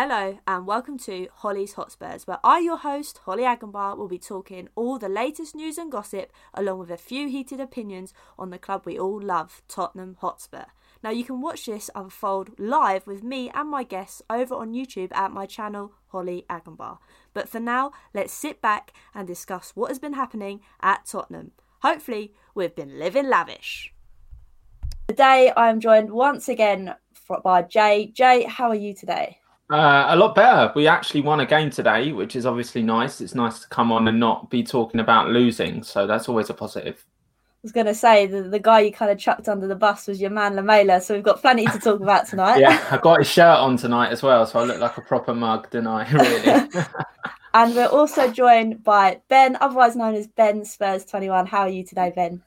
Hello and welcome to Hollie's Hotspurs, where I, your host, Hollie Agombar, will be talking all the latest news and gossip, along with a few heated opinions on the club we all love, Tottenham Hotspur. Now, you can watch this unfold live with me and my guests over on YouTube at my channel, Hollie Agombar. But for now, let's sit back and discuss what has been happening at Tottenham. Hopefully, we've been living lavish. Today, I am joined once again by Jay. Jay, how are you today? Uh, a lot better. We actually won a game today, which is obviously nice. It's nice to come on and not be talking about losing. So that's always a positive. I was going to say the, the guy you kind of chucked under the bus was your man Lamela, so we've got plenty to talk about tonight. yeah, I got his shirt on tonight as well, so I look like a proper mug, don't I? Really. and we're also joined by Ben, otherwise known as Ben Spurs Twenty One. How are you today, Ben?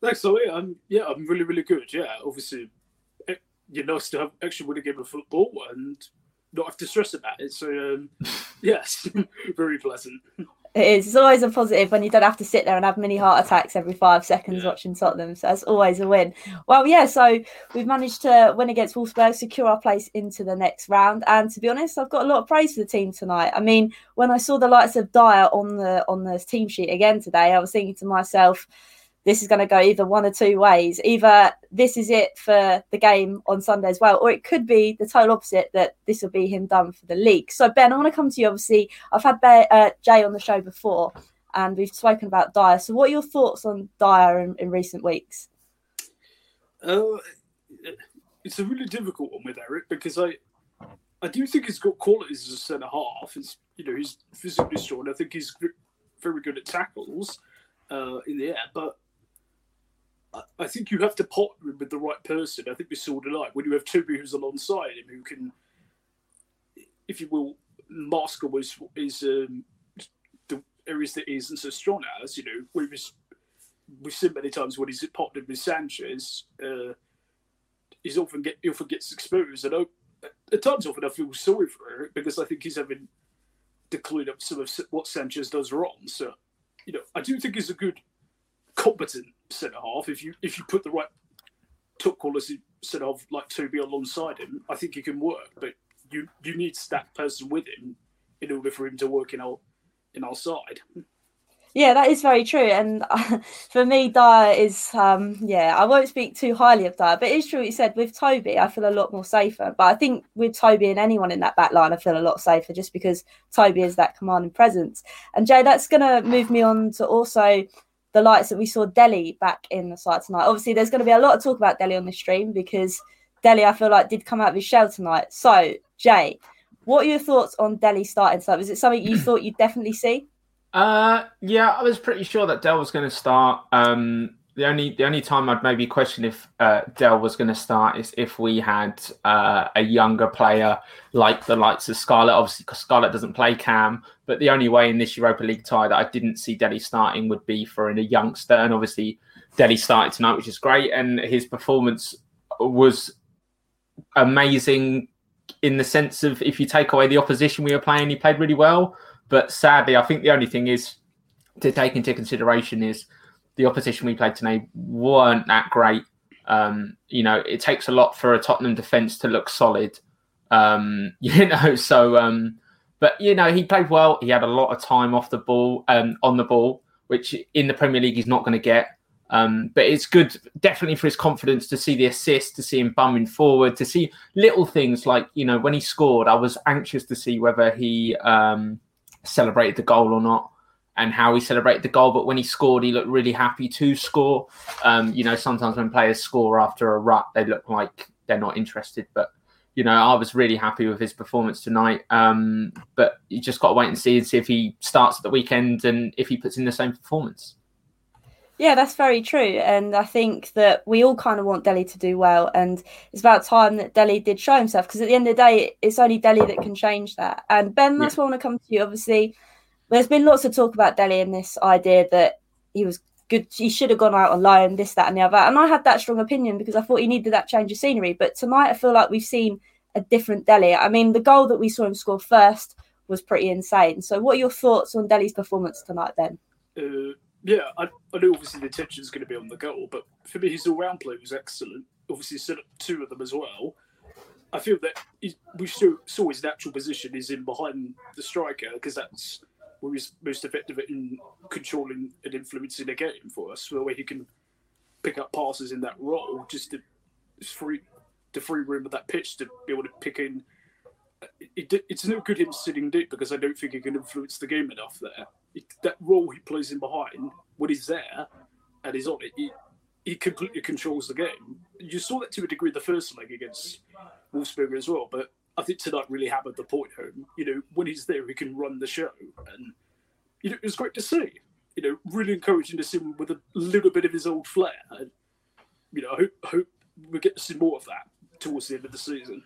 Thanks, Zoe. I'm yeah, I'm really really good. Yeah, obviously, it, you're nice to have actually win a game of football and not have to stress about it. So um, yes, very pleasant. It is. It's always a positive when you don't have to sit there and have mini heart attacks every five seconds yeah. watching Tottenham. So that's always a win. Well, yeah. So we've managed to win against Wolfsburg, secure our place into the next round. And to be honest, I've got a lot of praise for the team tonight. I mean, when I saw the likes of Dier on the on the team sheet again today, I was thinking to myself this is going to go either one or two ways. Either this is it for the game on Sunday as well, or it could be the total opposite that this will be him done for the league. So, Ben, I want to come to you. Obviously, I've had uh, Jay on the show before and we've spoken about Dier. So, what are your thoughts on Dier in, in recent weeks? Uh, it's a really difficult one with Eric because I I do think he's got qualities as a centre half. He's, you know, he's physically strong. I think he's very good at tackles uh, in the air, but I think you have to partner with the right person. I think we saw tonight when you have Toby who's alongside him who can, if you will, mask his, his um, the areas that he isn't so strong as. You know, we was, we've seen many times when he's partnered with Sanchez, uh, he's often get he often gets exposed. And I, at times, often I feel sorry for Eric because I think he's having to clean up some of what Sanchez does wrong. So, you know, I do think he's a good competent centre half. If you if you put the right top quality centre half like Toby alongside him, I think he can work. But you you need that person with him in order for him to work in our in our side. Yeah, that is very true. And for me, Dier is, um, yeah, I won't speak too highly of Dier, but it's true what you said. With Toby, I feel a lot more safer. But I think with Toby and anyone in that back line, I feel a lot safer just because Toby is that commanding presence. And Jay, that's going to move me on to also the lights that we saw Dele back in the side tonight. Obviously, there's going to be a lot of talk about Dele on the stream because Dele, I feel like, did come out of his shell tonight. So, Jay, what are your thoughts on Dele starting tonight? Was it something you thought you'd definitely see? Uh, yeah, I was pretty sure that Dele was going to start. Um, the only the only time I'd maybe question if uh, Dele was going to start is if we had uh, a younger player like the likes of Scarlett. Obviously, because Scarlett doesn't play Cam, but the only way in this Europa League tie that I didn't see Dele starting would be for a youngster. And obviously, Dele started tonight, which is great, and his performance was amazing in the sense of if you take away the opposition we were playing, he played really well. But sadly, I think the only thing is to take into consideration is the opposition we played today weren't that great. Um, you know, it takes a lot for a Tottenham defence to look solid. Um, you know, so um, but you know, he played well. He had a lot of time off the ball, um, on the ball, which in the Premier League he's not going to get. Um, but it's good, definitely for his confidence to see the assist, to see him bumming forward, to see little things like you know when he scored. I was anxious to see whether he um, celebrated the goal or not and how he celebrated the goal. But when he scored, he looked really happy to score. Um, you know, sometimes when players score after a rut, they look like they're not interested. But you know, I was really happy with his performance tonight. Um, but you just got to wait and see and see if he starts at the weekend and if he puts in the same performance. Yeah, that's very true. And I think that we all kind of want Dele to do well. And it's about time that Dele did show himself because at the end of the day, it's only Dele that can change that. And Ben, that's yeah. what I want to come to you. Obviously, there's been lots of talk about Dele and this idea that he was good. He should have gone out on loan, this, that, and the other. And I had that strong opinion because I thought he needed that change of scenery. But tonight, I feel like we've seen a different Dele. I mean, the goal that we saw him score first was pretty insane. So, what are your thoughts on Dele's performance tonight, then? Uh, yeah, I, I know obviously the attention is going to be on the goal, but for me, his all round play was excellent. Obviously, set up two of them as well. I feel that we saw, saw his natural position is in behind the striker because that's where he's most effective in controlling and influencing the game for us, where he can pick up passes in that role just to free the free room of that pitch to be able to pick in. It, it's no good him sitting deep because I don't think he can influence the game enough there. It, that role he plays in behind when he's there and he's on it, he, he completely controls the game. You saw that to a degree the first leg against Wolfsberger as well, but I think tonight really hammered the point home. You know, when he's there, he can run the show, and you know it was great to see. You know, really encouraging to see him with a little bit of his old flair. And, you know, I hope, hope we get to see more of that towards the end of the season.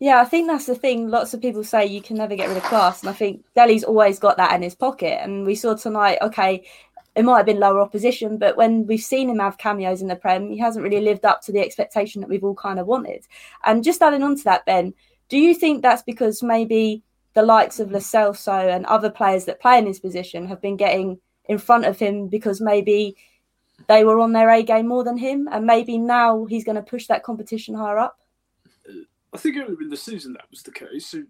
Yeah, I think that's the thing. Lots of people say you can never get rid of class, and I think Dele's always got that in his pocket. And we saw tonight, okay, it might have been lower opposition, but when we've seen him have cameos in the Prem, he hasn't really lived up to the expectation that we've all kind of wanted. And just adding on to that, Ben, do you think that's because maybe the likes of Lo Celso and other players that play in his position have been getting in front of him because maybe they were on their A game more than him, and maybe now he's going to push that competition higher up? I think earlier in the season that was the case. Uh,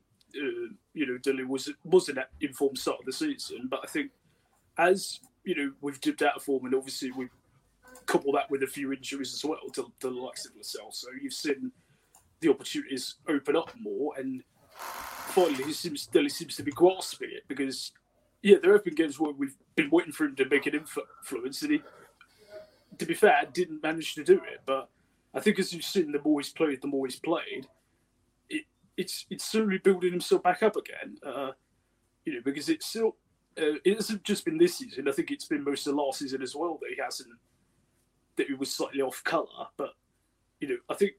you know, Dele was was an informed start of the season, but I think as you know, we've dipped out of form, and obviously we couple that with a few injuries as well to, to the likes of Lo Celso. So you've seen the opportunities open up more, and finally he seems still he seems to be grasping it because yeah, there have been games where we've been waiting for him to make an influence, and he, to be fair, didn't manage to do it. But I think as you've seen, the more he's played, the more he's played. It, it's it's slowly building himself back up again. Uh, you know, because it's still uh, it hasn't just been this season. I think it's been most of the last season as well that he hasn't that he was slightly off colour. But you know, I think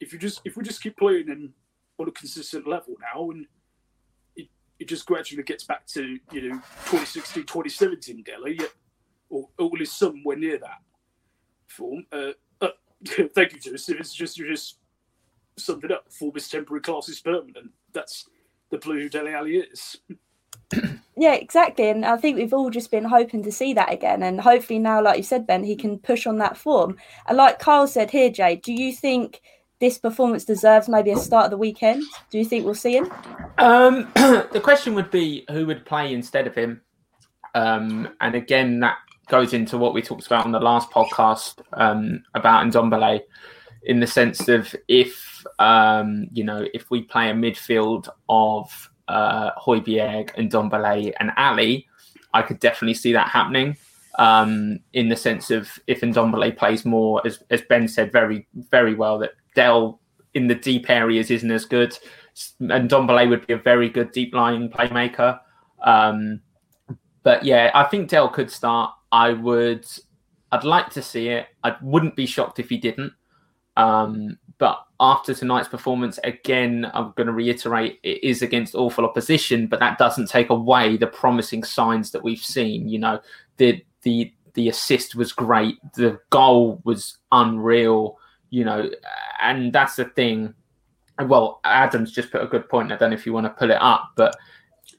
if you just if we just keep playing in on a consistent level now, and it, it just gradually gets back to you know 2016, 2017 Dele, or, or is somewhere near that form. Uh, uh, thank you, Joseph. It's just you just summed it up. Form is temporary, class is permanent. That's the blue who Dele Alli is. Yeah, exactly. And I think we've all just been hoping to see that again. And hopefully now, like you said, Ben, he can push on that form. And like Kyle said here, Jay, do you think this performance deserves maybe a start of the weekend? Do you think we'll see him? Um, the question would be who would play instead of him. Um, and again, that goes into what we talked about on the last podcast um, about Ndombele in the sense of if, um, you know, if we play a midfield of uh, Højbjerg and Ndombele and Alli, I could definitely see that happening. Um, in the sense of if Ndombele plays more, as, as Ben said very very well, that Dell in the deep areas isn't as good, and Ndombele would be a very good deep lying playmaker. Um, but yeah, I think Dell could start. I would. I'd like to see it. I wouldn't be shocked if he didn't. Um, but after tonight's performance, again, I'm going to reiterate it is against awful opposition, but that doesn't take away the promising signs that we've seen. You know, the the the assist was great, the goal was unreal. You know, and that's the thing. Well, Adam's just put a good point. I don't know if you want to pull it up, but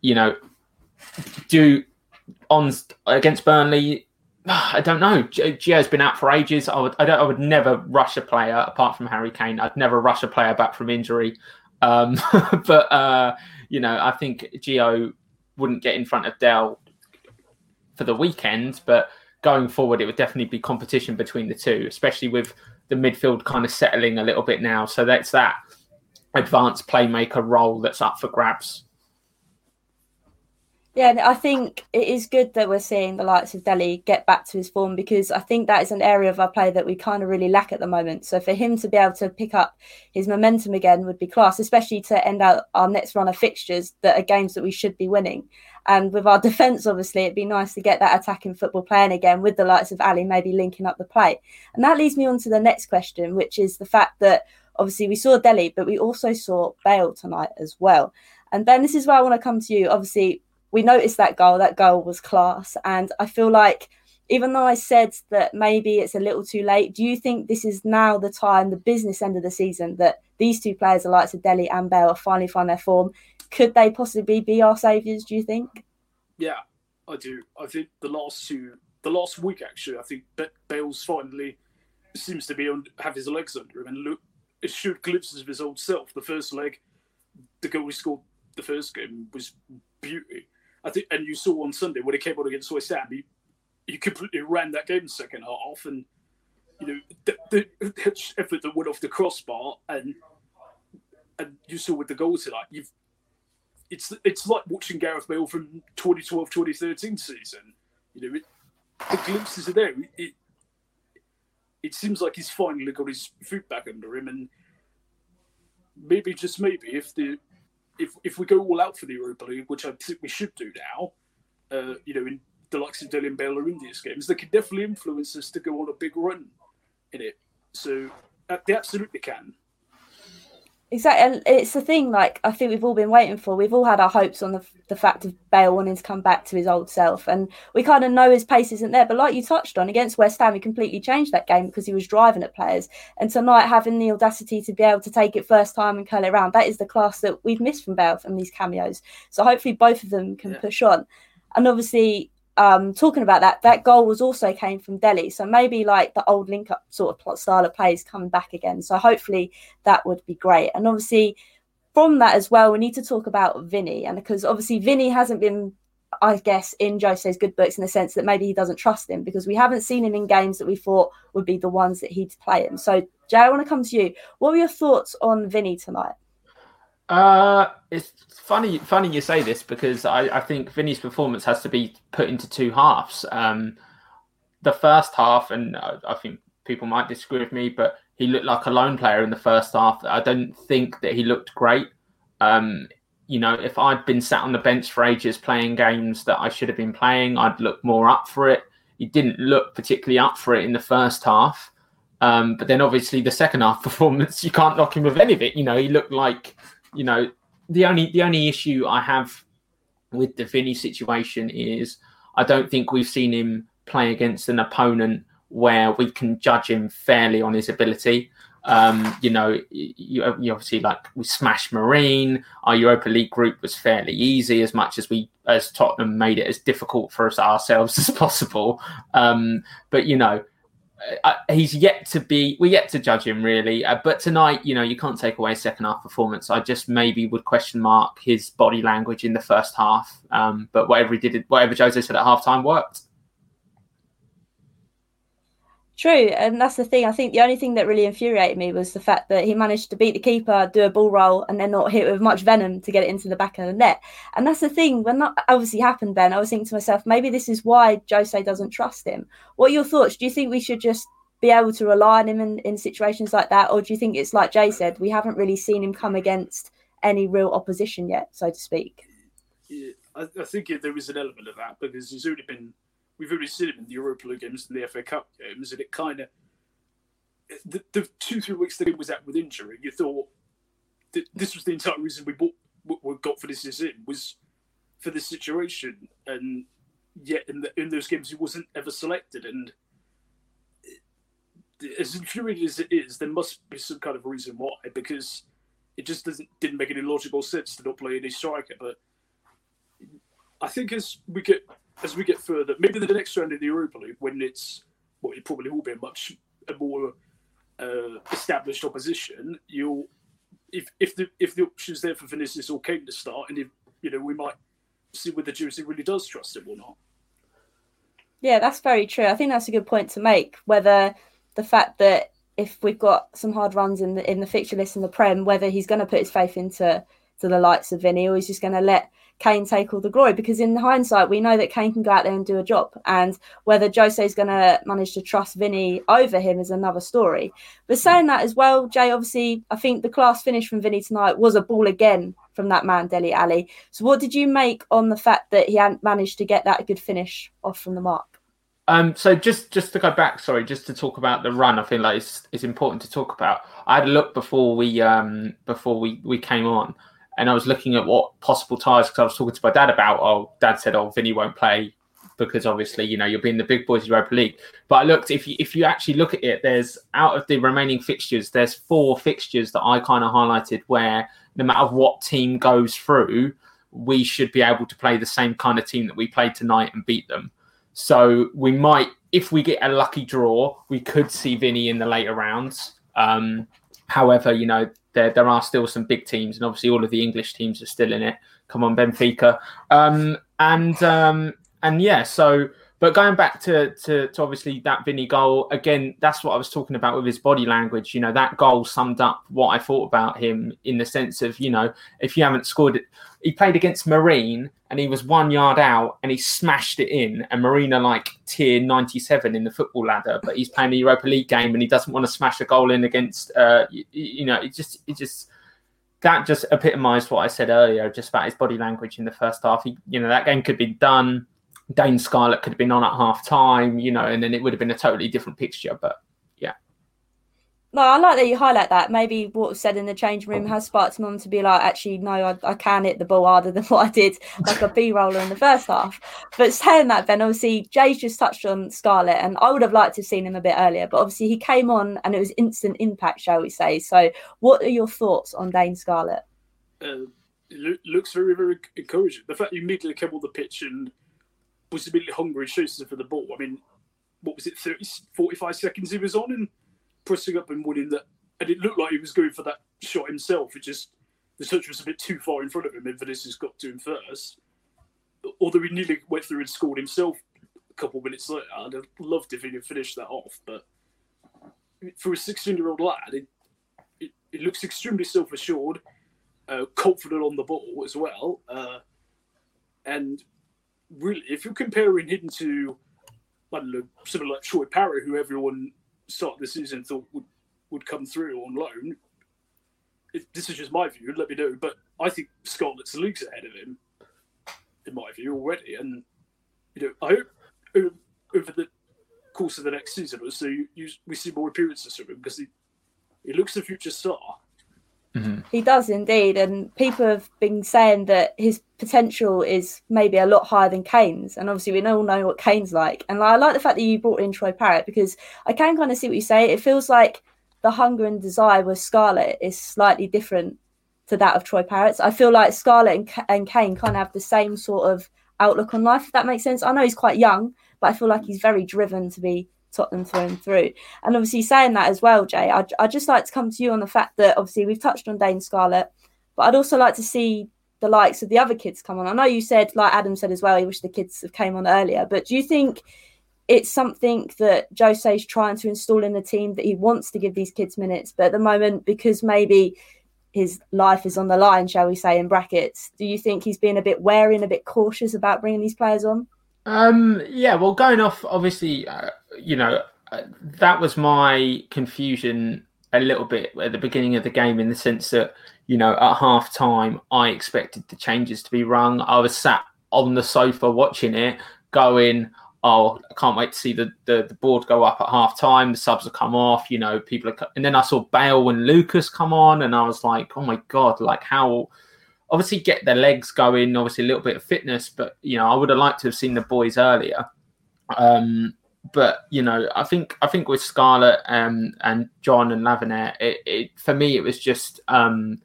you know, do on against Burnley, I don't know. Gio's been out for ages. I would, I don't, I would never rush a player apart from Harry Kane. I'd never rush a player back from injury. Um, but uh, you know, I think Gio wouldn't get in front of Dell for the weekend. But going forward, it would definitely be competition between the two, especially with the midfield kind of settling a little bit now. So that's that advanced playmaker role that's up for grabs. Yeah, I think it is good that we're seeing the likes of Dele get back to his form because I think that is an area of our play that we kind of really lack at the moment. So for him to be able to pick up his momentum again would be class, especially to end out our next run of fixtures that are games that we should be winning. And with our defence, obviously, it'd be nice to get that attacking football playing again with the likes of Alli maybe linking up the play. And that leads me on to the next question, which is the fact that obviously we saw Dele, but we also saw Bale tonight as well. And Ben, this is where I want to come to you. Obviously, we noticed that goal. That goal was class. And I feel like even though I said that maybe it's a little too late, do you think this is now the time, the business end of the season, that these two players, the likes of Dele and Bale, finally find their form? Could they possibly be our saviours, do you think? Yeah, I do. I think the last two, the last week actually, I think Bale's finally seems to be on have his legs under him and look it showed glimpses of his old self. The first leg, the goal he scored the first game was beauty. I think, and you saw on Sunday when he came on against West Ham, he, he completely ran that game in the second half, and you know the, the effort that went off the crossbar, and and you saw with the goals tonight, you've it's it's like watching Gareth Bale from 2012 2013 season. You know, it, the glimpses are there. It, it seems like he's finally got his foot back under him, and maybe just maybe if the if if we go all out for the Europa League, which I think we should do now, uh, you know, in the likes of Dele Bale or India's games, they can definitely influence us to go on a big run in it. So uh, they absolutely can. Exactly, it's the thing. Like I think we've all been waiting for. We've all had our hopes on the the fact of Bale wanting to come back to his old self, and we kind of know his pace isn't there. But like you touched on, against West Ham, he completely changed that game because he was driving at players. And tonight, having the audacity to be able to take it first time and curl it around, that is the class that we've missed from Bale from these cameos. So hopefully, both of them can yeah. push on. And obviously, um, talking about that, that goal was also came from Dele. So maybe like the old link up sort of plot style of play is coming back again. So hopefully that would be great. And obviously from that as well, we need to talk about Vinny. And because obviously Vinny hasn't been, I guess, in Jose's good books in the sense that maybe he doesn't trust him because we haven't seen him in games that we thought would be the ones that he'd play in. So Jay, I want to come to you. What were your thoughts on Vinny tonight? Uh, it's funny. Funny you say this because I, I think Vinny's performance has to be put into two halves. Um, the first half, and I, I think people might disagree with me, but he looked like a lone player in the first half. I don't think that he looked great. Um, you know, if I'd been sat on the bench for ages playing games that I should have been playing, I'd look more up for it. He didn't look particularly up for it in the first half. Um, but then obviously the second half performance, you can't knock him with any of it. You know, he looked like you know, the only the only issue I have with the Vinny situation is I don't think we've seen him play against an opponent where we can judge him fairly on his ability. Um, you know, you, you, obviously like we smashed Marine. Our Europa League group was fairly easy, as much as we as Tottenham made it as difficult for us ourselves as possible. Um, but you know, uh, he's yet to be we're yet to judge him really. Uh, but tonight you know you can't take away second half performance. I just maybe would question mark his body language in the first half. Um, but whatever he did whatever jose said at halftime worked True, and that's the thing. I think the only thing that really infuriated me was the fact that he managed to beat the keeper, do a ball roll, and then not hit with much venom to get it into the back of the net. And that's the thing. When that obviously happened, Ben, I was thinking to myself, maybe this is why Jose doesn't trust him. What are your thoughts? Do you think we should just be able to rely on him in, in situations like that, or do you think it's like Jay said, we haven't really seen him come against any real opposition yet, so to speak? Yeah, I, I think there is an element of that because he's only been we've already seen him in the Europa League games and the FA Cup games, and it kind of the, the, two three weeks that he was out with injury, you thought that this was the entire reason we bought we got for this season was for this situation, and yet in the, in those games he wasn't ever selected, and as infuriating as it is, there must be some kind of reason why because it just doesn't didn't make any logical sense to not play any striker, but. I think as we get as we get further, maybe the next round in the Europa League, when it's well, it probably will be a much more uh, established opposition. You'll if if the if the option's there for Vinicius or Kane to start, and if you know we might see whether Jose really does trust him or not. Yeah, that's very true. I think that's a good point to make. Whether the fact that if we've got some hard runs in the in the fixture list in the Prem, whether he's going to put his faith into to the likes of Vinny, or he's just going to let Kane take all the glory because in hindsight we know that Kane can go out there and do a job. And whether Jose is going to manage to trust Vinny over him is another story. But saying that as well Jay obviously I think the class finish from Vinny tonight was a ball again from that man Dele Alli so what did you make on the fact that he hadn't managed to get that good finish off from the mark? Um, so just just to go back, sorry, just to talk about the run, I feel like it's, it's important to talk about. I had a look before we um, before we, we came on, and I was looking at what possible ties because I was talking to my dad about. Oh, dad said, "Oh, Vinny won't play because obviously you know you're being the big boys of Europa League." But I looked if you if you actually look at it, there's out of the remaining fixtures, there's four fixtures that I kind of highlighted where no matter what team goes through, we should be able to play the same kind of team that we played tonight and beat them. So we might, if we get a lucky draw, we could see Vinny in the later rounds. Um, However, you know there there are still some big teams, and obviously all of the English teams are still in it. Come on, Benfica, um, and um, and yeah, so but going back to, to, to obviously that Vinny goal again, that's what I was talking about with his body language. You know, that goal summed up what I thought about him in the sense of you know, if you haven't scored it, he played against Marine and he was one yard out and he smashed it in. And Marine are like tier ninety seven in the football ladder, but he's playing the Europa League game and he doesn't want to smash a goal in against. Uh, you, you know, it just it just that just epitomised what I said earlier, just about his body language in the first half. He, you know, that game could be done Dane Scarlett could have been on at half time, you know, and then it would have been a totally different picture. But yeah. No, I like that you highlight that. Maybe what was said in the change room has sparked him on to be like, actually, no, I, I can hit the ball harder than what I did, like a B roller in the first half. But saying that, Ben, obviously, Jay's just touched on Scarlett, and I would have liked to have seen him a bit earlier. But obviously, he came on and it was instant impact, shall we say. So, what are your thoughts on Dane Scarlett? Uh, it looks very, very encouraging. The fact you immediately came on the pitch and was immediately hungry chasing for the ball. I mean, what was it, 30, 45 seconds he was on and pressing up and winning that. And it looked like he was going for that shot himself. It just, the touch was a bit too far in front of him and Vinicius got to him first. Although he nearly went through and scored himself a couple of minutes later. I'd have loved if he could finished that off. But for a 16 year old lad, it, it, it, looks extremely self assured, uh, confident on the ball as well. Uh, and really, if you're comparing him to, I don't know, someone like Troy Parrott, who everyone started the season thought would, would come through on loan, if, this is just my view, let me know. But I think Scarlett's leagues ahead of him, in my view, already. And, you know, I hope over the course of the next season or so, you, you, we see more appearances from him because he, he looks the future star. Mm-hmm. He does indeed, and people have been saying that his potential is maybe a lot higher than Kane's, and obviously we all know what Kane's like. And I like the fact that you brought in Troy Parrott because I can kind of see what you say. It feels like the hunger and desire with Scarlett is slightly different to that of Troy Parrott's. I feel like Scarlett and, and Kane kind of have the same sort of outlook on life, if that makes sense. I know he's quite young, but I feel like he's very driven to be Tottenham through and through. And obviously, saying that as well, Jay, I'd, I'd just like to come to you on the fact that obviously we've touched on Dane Scarlett, but I'd also like to see the likes of the other kids come on. I know you said, like Adam said as well, he wished the kids have came on earlier, but do you think it's something that Jose's trying to install in the team that he wants to give these kids minutes, but at the moment, because maybe his life is on the line, shall we say, in brackets, do you think he's being a bit wary and a bit cautious about bringing these players on? Um, yeah, well, going off, obviously, uh, you know, uh, that was my confusion a little bit at the beginning of the game in the sense that, you know, at half time, I expected the changes to be rung. I was sat on the sofa watching it, going, oh, I can't wait to see the, the, the board go up at half time. The subs have come off, you know, people are, and then I saw Bale and Lucas come on, and I was like, oh my God, like how obviously get their legs going, obviously a little bit of fitness, but you know, I would have liked to have seen the boys earlier. Um, but you know, I think I think with Scarlett um, and John and Lavernaire, it, it, for me it was just um,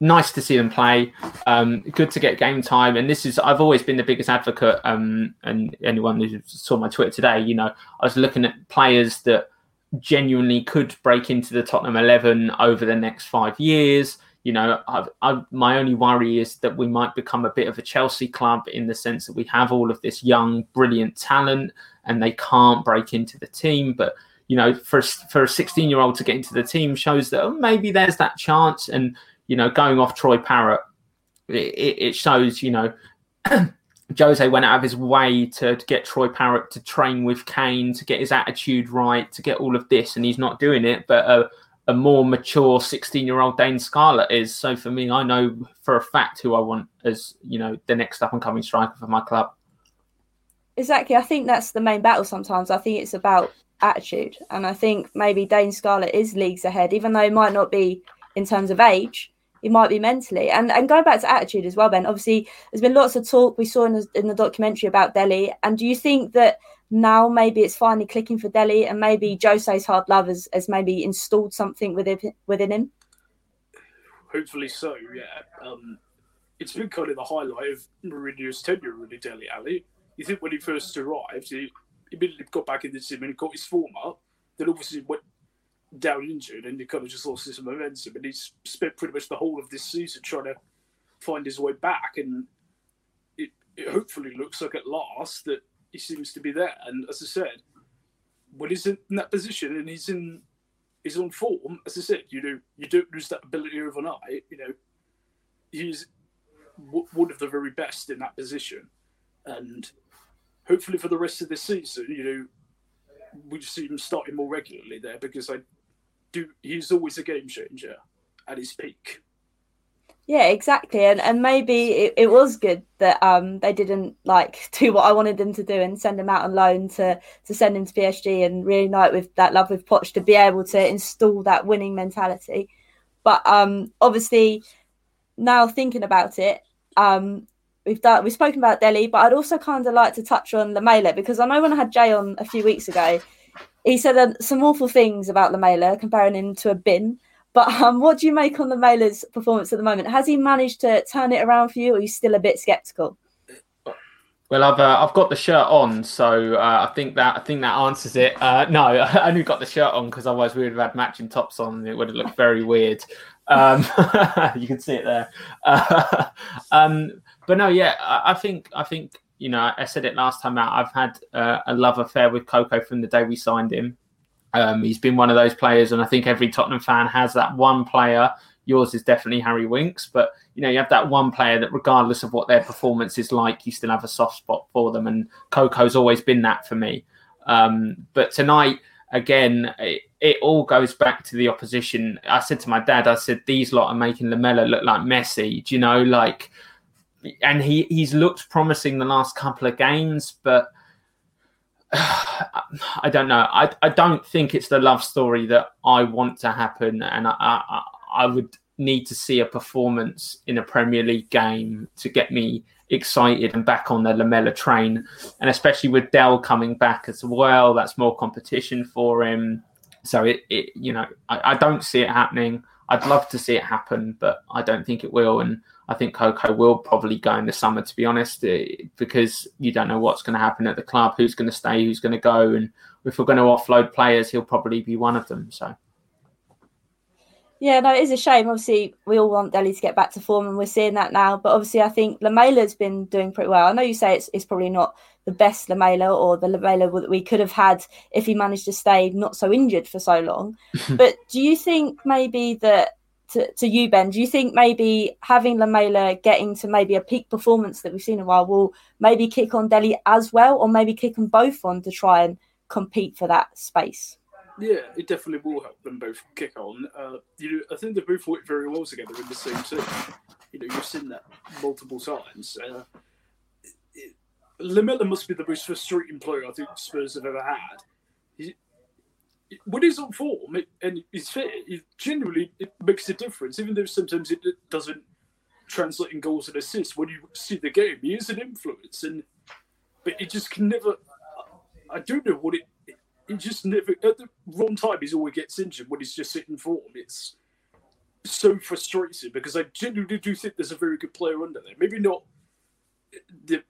nice to see them play. Um, good to get game time, and this is I've always been the biggest advocate. Um, and anyone who saw my Twitter today, you know, I was looking at players that genuinely could break into the Tottenham eleven over the next five years you know, I've, I've, my only worry is that we might become a bit of a Chelsea club in the sense that we have all of this young, brilliant talent, and they can't break into the team. But you know, for for a 16 year old to get into the team shows that oh, maybe there's that chance. And you know, going off Troy Parrott, it, it shows you know. Jose went out of his way to, to, get Troy Parrott to train with Kane, to get his attitude right, to get all of this, and he's not doing it. But uh, a more mature 16 year old Dane Scarlett is. So for me, I know for a fact who I want as, you know, the next up and coming striker for my club. Exactly. I think that's the main battle sometimes. I think it's about attitude. And I think maybe Dane Scarlett is leagues ahead, even though it might not be in terms of age, it might be mentally. And and going back to attitude as well, Ben, obviously there's been lots of talk we saw in the, in the documentary about Dele. And do you think that now maybe it's finally clicking for Dele, and maybe Jose's hard love has, has maybe installed something within within him. Hopefully so. Yeah, um, it's been kind of the highlight of Mourinho's tenure, really, Dele Alli. You think when he first arrived, he immediately got back in the team and got his form up. Then obviously went down injured and he kind of just lost his momentum. And he's spent pretty much the whole of this season trying to find his way back. And it, it hopefully looks like at last that he seems to be there. And as I said, when he's in that position and he's in he's on form, as I said, you know, you don't lose that ability overnight. You know, he's one of the very best in that position, and hopefully for the rest of the season, you know, we see him starting more regularly there because I do. He's always a game changer at his peak. Yeah, exactly, and and maybe it, it was good that um they didn't like do what I wanted them to do and send him out on loan to to send him to PSG and reunite with that love with Poch to be able to install that winning mentality. But um obviously now thinking about it, um we've done we've spoken about Dele, but I'd also kind of like to touch on Lamela because I know when I had Jay on a few weeks ago, he said some awful things about Lamela, comparing him to a bin. But um, what do you make on Lamela's performance at the moment? Has he managed to turn it around for you, or are you still a bit sceptical? Well, I've uh, I've got the shirt on, so uh, I think that I think that answers it. Uh, no, I only got the shirt on because otherwise we would have had matching tops on. And it would have looked very weird. Um, you can see it there. um, but no, yeah, I, I, think I think you know I said it last time out. I've had uh, a love affair with Coco from the day we signed him. Um, he's been one of those players, and I think every Tottenham fan has that one player. Yours is definitely Harry Winks, but you know you have that one player that, regardless of what their performance is like, you still have a soft spot for them. And Coco's always been that for me. Um, but tonight, again, it, it, all goes back to the opposition. I said to my dad, I said these lot are making Lamela look like Messi. Do you know, like, and he he's looked promising the last couple of games, but I don't know. I, I don't think it's the love story that I want to happen, and I, I, I would need to see a performance in a Premier League game to get me excited and back on the Lamela train, and especially with Dell coming back as well, that's more competition for him. So it, it you know, I, I don't see it happening. I'd love to see it happen, but I don't think it will. And I think Coco will probably go in the summer, to be honest, eh, because you don't know what's going to happen at the club, who's going to stay, who's going to go, and if we're going to offload players, he'll probably be one of them. So. Yeah, no, it is a shame. Obviously, we all want Dele to get back to form, and we're seeing that now. But obviously, I think Lamela's been doing pretty well. I know you say it's, it's probably not the best Lamela or the Lamela that we could have had if he managed to stay not so injured for so long. but do you think maybe that to, to you, Ben, do you think maybe having Lamela getting to maybe a peak performance that we've seen in a while will maybe kick on Dele as well, or maybe kick them both on to try and compete for that space? Yeah, it definitely will help them both kick on. Uh, you know, I think they both work very well together in the same team. You know, you've seen that multiple times. Uh, Lamela must be the most frustrating player I think Spurs have ever had. When he's on form and he's fit, it genuinely it makes a difference, even though sometimes it doesn't translate in goals and assists. When you see the game, he is an influence, and but it just can never. I don't know what it. It just never at the wrong time. He's always gets injured when he's just sitting form. It's so frustrating because I genuinely do think there's a very good player under there. Maybe not the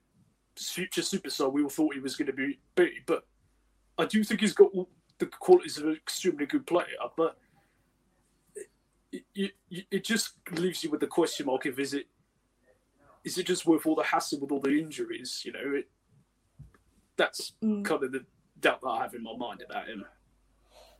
future superstar we all thought he was going to be, but I do think he's got all the qualities of an extremely good player, but it, it, it just leaves you with the question mark if is it is it just worth all the hassle with all the injuries? You know, it, that's mm. kind of the doubt that I have in my mind about him.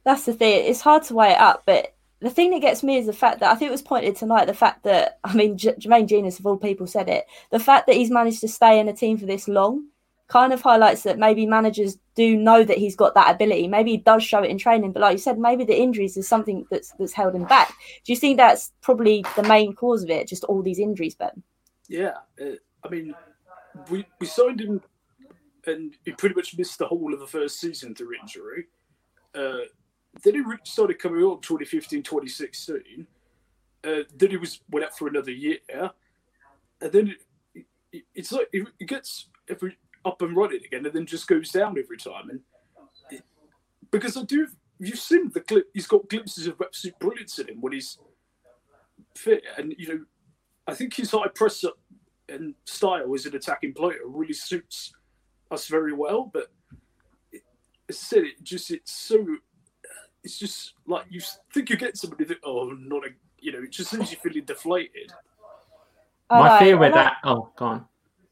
That's the thing. It's hard to weigh it up, but the thing that gets me is the fact that I think it was pointed tonight. The fact that I mean, J- Jermaine Jenas of all people said it. The fact that he's managed to stay in a team for this long kind of highlights that maybe managers do know that he's got that ability. Maybe he does show it in training, but like you said, maybe the injuries is something that's that's held him back. Do you think that's probably the main cause of it? Just all these injuries, Ben? Yeah, uh, I mean, we we signed him, and he pretty much missed the whole of the first season through injury. Uh, then he started coming on 2015, 2016. Uh, then he was went out for another year, and then it, it, it's like it, it gets every up and running again, and then just goes down every time. And it, because I do, you've seen the clip. He's got glimpses of absolute brilliance in him when he's fit, and you know, I think his high press up and style as an attacking player really suits us very well. But it, as I said, it just it's so it's just like you think you get somebody that oh not a you know it just leaves you feeling deflated. My fear with that oh go on.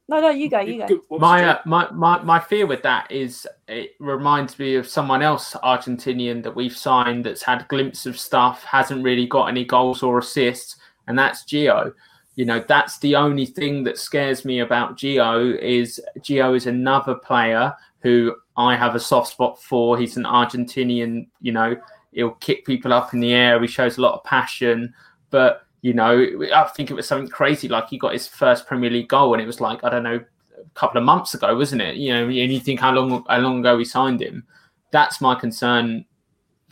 No, no, you go, you go. My, uh, my my my fear with that is it reminds me of someone else Argentinian that we've signed that's had glimpse of stuff, hasn't really got any goals or assists, and that's Gio. You know, that's the only thing that scares me about Gio is Gio is another player who I have a soft spot for. He's an Argentinian, you know, he'll kick people up in the air. He shows a lot of passion, but you know, I think it was something crazy. Like he got his first Premier League goal, and it was like I don't know, a couple of months ago, wasn't it? You know, and you think how long how long ago we signed him. That's my concern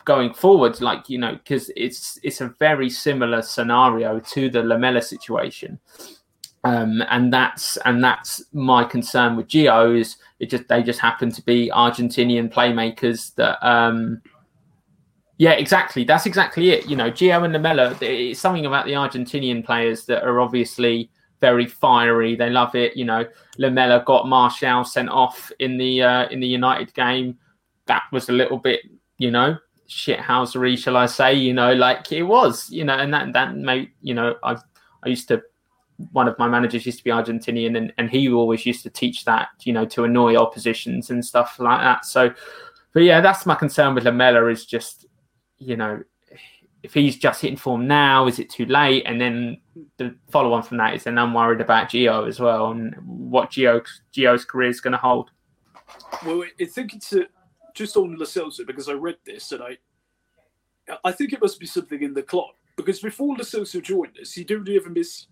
going forward. Like you know, because it's it's a very similar scenario to the Lamela situation. Um, and that's and that's my concern with Gio is it just they just happen to be Argentinian playmakers that um, yeah, exactly. That's exactly it. You know, Gio and Lamela, it's something about the Argentinian players that are obviously very fiery. They love it. You know, Lamela got Martial sent off in the uh, in the United game. That was a little bit, you know, shithousery, shall I say? You know, like it was, you know, and that that made, you know, I I used to one of my managers used to be Argentinian and, and he always used to teach that, you know, to annoy oppositions and stuff like that. So but yeah, that's my concern with Lamela is just you know, if he's just hitting form now, is it too late? And then the follow on from that is then I'm worried about Gio as well and what Gio Gio's career is going to hold. Well, I think it's a, just on Celso because I read this and I I think it must be something in the clock because before Celso joined us, he didn't even miss.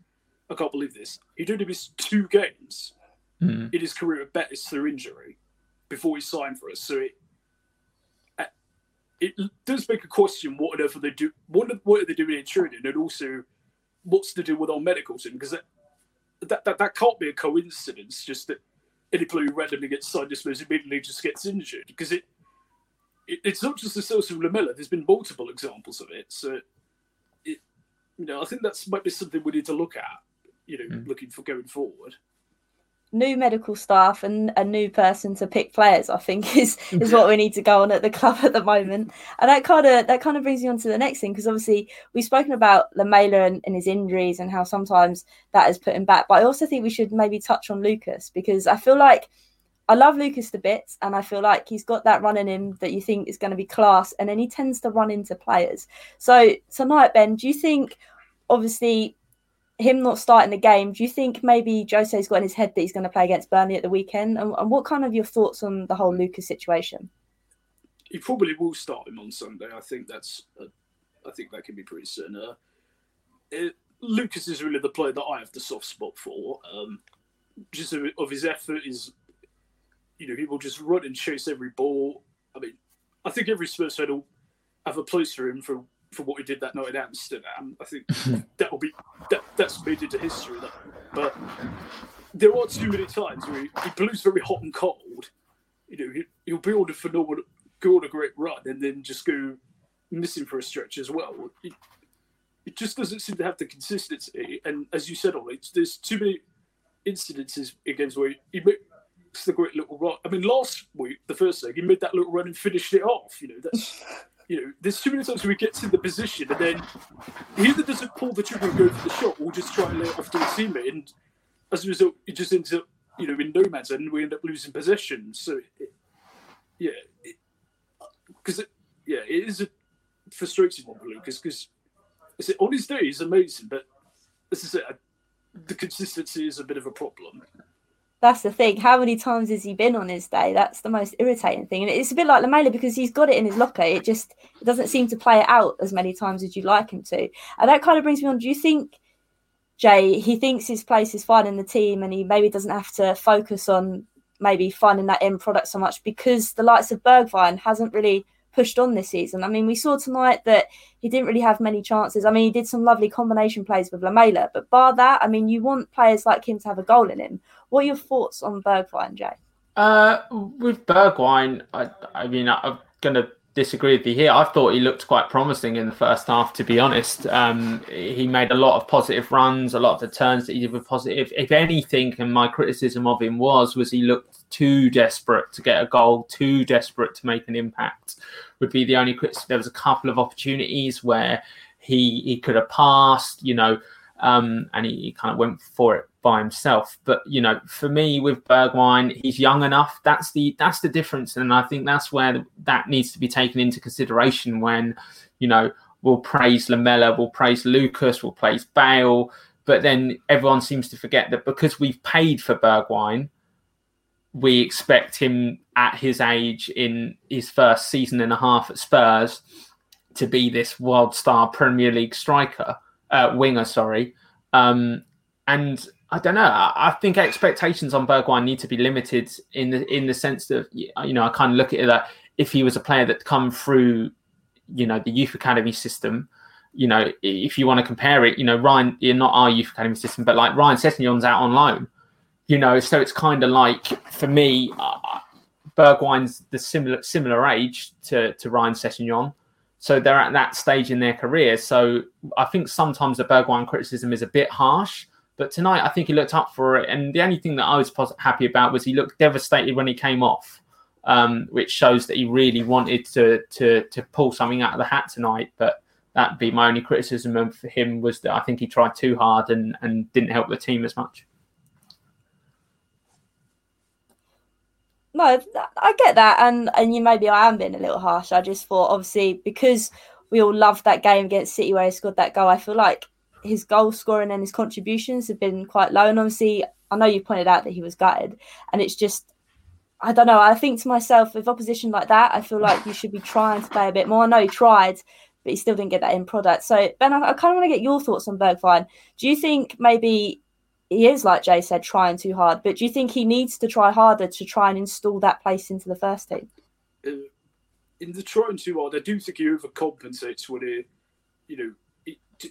I can't believe this. He didn't miss two games mm. in his career at Betis through injury before he signed for us. So it, it does make a question what on earth are they do what are, what are they doing in training and also what's to do with our medical team because that, that, that that can't be a coincidence just that any player who randomly gets signed moves immediately just gets injured. Because it, it it's not just the source of Lamela there's been multiple examples of it. So it you know I think that's might be something we need to look at you know mm. looking for going forward new medical staff and a new person to pick players i think is is what we need to go on at the club at the moment and that kind of that kind of brings me on to the next thing because obviously we've spoken about lamela and, and, his injuries and how sometimes that has put him back but i also think we should maybe touch on lucas because i feel like I love Lucas to bits, and I feel like he's got that run in him that you think is going to be class, and then he tends to run into players. So tonight, Ben, do you think, obviously, him not starting the game, do you think maybe Jose's got in his head that he's going to play against Burnley at the weekend? And, and, what kind of your thoughts on the whole Lucas situation? He probably will start him on Sunday. I think that's, uh, I think that can be pretty certain. Uh, it, Lucas is really the player that I have the soft spot for. Um, just of, of his effort, is you know he will just run and chase every ball. I mean, I think every Spurs fan will have a place for him for for what he did that night in Amsterdam. I think that will be that, that's made into history. That, but there are too many times where he, he blues very hot and cold. You know, he, he'll be on a phenomenal, go on a great run, and then just go missing for a stretch as well. It, it just doesn't seem to have the consistency. And as you said, Ollie, there's too many incidences in games where he makes the great little run. I mean, last week, the first leg, he made that little run and finished it off. You know, that's you know, there's too many times where he gets in the position and then he either doesn't pull the trigger and go for the shot or just try and lay it off to his teammate. And as a result, it just ends up, you know, in no man's end, we end up losing possession. So, it, yeah, because, yeah, it is a frustrating one for Lucas because on his day, he's amazing, but as I said, the consistency is a bit of a problem that's the thing. How many times has he been on his day? That's the most irritating thing. And it's a bit like Lamela because he's got it in his locker. It just it doesn't seem to play it out as many times as you'd like him to. And that kind of brings me on. Do you think, Jay, he thinks his place is fine in the team and he maybe doesn't have to focus on maybe finding that end product so much because the likes of Bergwijn hasn't really pushed on this season. I mean, we saw tonight that he didn't really have many chances. I mean, he did some lovely combination plays with Lamela, but bar that, I mean, you want players like him to have a goal in him. What are your thoughts on Bergwijn, Jay? Uh, with Bergwijn, I, I mean, I'm going to disagree with you here. I thought he looked quite promising in the first half, to be honest. Um, he made a lot of positive runs, a lot of the turns that he did were positive. If anything, and my criticism of him was, was he looked too desperate to get a goal, too desperate to make an impact. Would be the only criticism. There was a couple of opportunities where he he could have passed, you know, um, and he, he kind of went for it by himself. But you know, for me with Bergwijn, he's young enough. That's the that's the difference, and I think that's where that needs to be taken into consideration when you know we'll praise Lamela, we'll praise Lucas, we'll praise Bale, but then everyone seems to forget that because we've paid for Bergwijn, we expect him at his age in his first season and a half at Spurs to be this world star Premier League striker, uh, winger, sorry. Um, and I don't know. I think expectations on Bergwijn need to be limited in the in the sense that you know I kind of look at it that if he was a player that come through, you know, the youth academy system, you know, if you want to compare it, you know, Ryan, you're not our youth academy system, but like Ryan Sessegnon's out on loan, you know, so it's kind of like for me, uh, Bergwijn's the similar similar age to to Ryan Sessegnon. So they're at that stage in their career. So I think sometimes the Bergwijn criticism is a bit harsh but tonight, I think he looked up for it. And the only thing that I was happy about was he looked devastated when he came off, um, which shows that he really wanted to, to to pull something out of the hat tonight. But that'd be my only criticism of him was that I think he tried too hard and, and didn't help the team as much. No, I get that, and and you maybe I am being a little harsh. I just thought obviously because we all loved that game against City where he scored that goal. I feel like his goal scoring and his contributions have been quite low. And obviously, I know you pointed out that he was gutted, and it's just, I don't know. I think to myself, with opposition like that, I feel like you should be trying to play a bit more. I know he tried, but he still didn't get that in product. So, Ben, I, I kind of want to get your thoughts on Bergwijn. Do you think maybe he is, like Jay said, trying too hard, but do you think he needs to try harder to try and install that place into the first team? Uh, in the trying too hard, I do think he overcompensates when he, you know,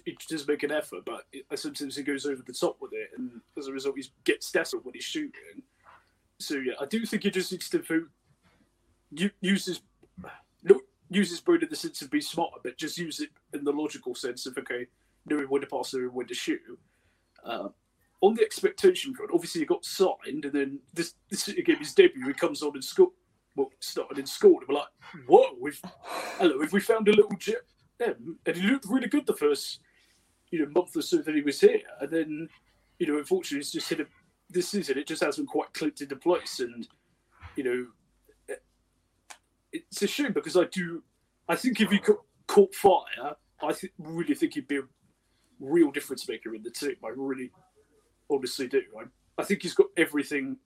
he does make an effort, but sometimes he goes over the top with it, and as a result, he gets desperate when he's shooting. So yeah, I do think he just needs to use his no use his brain in the sense of be smart, but just use it in the logical sense of okay, knowing when to pass, knowing when to shoot. Uh, on the expectation front, obviously he got signed, and then this this game his debut, he comes on and scored. Well, started and scored. And we're like, whoa, we've hello, have we found a little gem? And he looked really good the first you know month or so that he was here, and then you know unfortunately it's just hit a, this season it just hasn't quite clicked into place, and you know eh, it's a shame because I do I think if he caught fire, I th- really think he'd be a real difference maker in the team. I really honestly do. I, I think he's got everything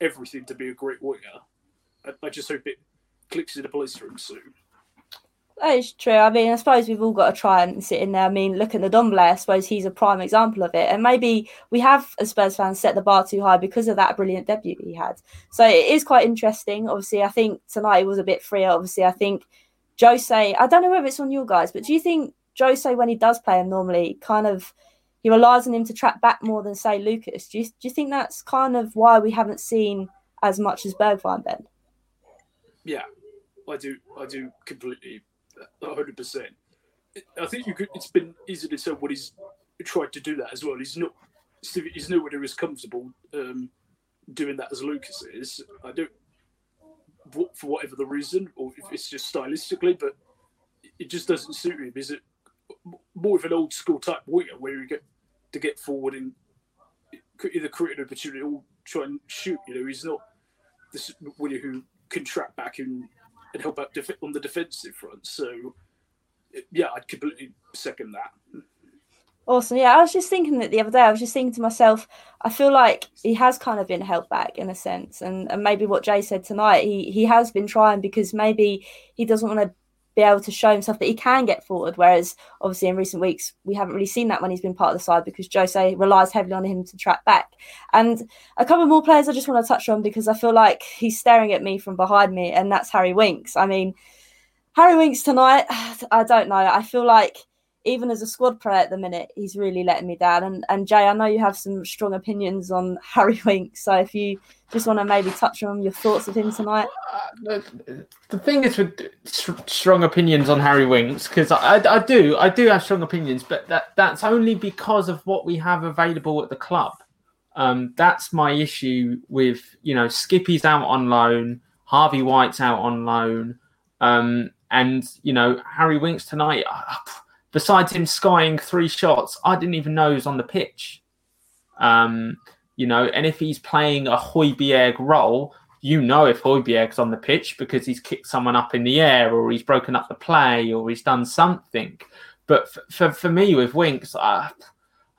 everything to be a great winger. I, I just hope it clicks into place for him soon. That is true. I mean, I suppose we've all got to try and sit in there. I mean, look at the Ndombele. I suppose he's a prime example of it. And maybe we have, as Spurs fans, set the bar too high because of that brilliant debut he had. So it is quite interesting. Obviously, I think tonight it was a bit freer. Obviously, I think Jose, I don't know whether it's on your guys, but do you think Jose, when he does play him normally, kind of he relies on him to track back more than, say, Lucas? Do you, do you think that's kind of why we haven't seen as much as Bergwijn, then? Yeah, I do. I do completely hundred percent. I think you could. It's been easy to tell what he's tried to do that as well. He's not. He's nowhere near as comfortable um, doing that as Lucas is. I don't, for whatever the reason, or if it's just stylistically, but it just doesn't suit him. Is it more of an old school type winger where you get to get forward and either create an opportunity or try and shoot? You know, he's not this winger who can track back and and help out def- on the defensive front. So, yeah, I'd completely second that. Awesome. Yeah, I was just thinking that the other day. I was just thinking to myself, I feel like he has kind of been held back in a sense, and, and maybe what Jay said tonight, he he has been trying because maybe he doesn't want to be able to show himself that he can get forward. Whereas obviously in recent weeks we haven't really seen that when he's been part of the side because Jose relies heavily on him to track back. And a couple more players I just want to touch on because I feel like he's staring at me from behind me, and that's Harry Winks. I mean, Harry Winks tonight, I don't know. I feel like even as a squad player at the minute, he's really letting me down. And and Jay, I know you have some strong opinions on Harry Winks, so if you just want to maybe touch on your thoughts of him tonight. Uh, the thing is with strong opinions on Harry Winks, because I, I, I do I do have strong opinions, but that that's only because of what we have available at the club. Um, that's my issue with you know Skippy's out on loan, Harvey White's out on loan, um, and you know Harry Winks tonight. Uh, besides him skying three shots, I didn't even know he was on the pitch. Um, you know, and if he's playing a Højbjerg role, you know if Højbjerg's on the pitch because he's kicked someone up in the air or he's broken up the play or he's done something. But for, for, for me with Winks, I,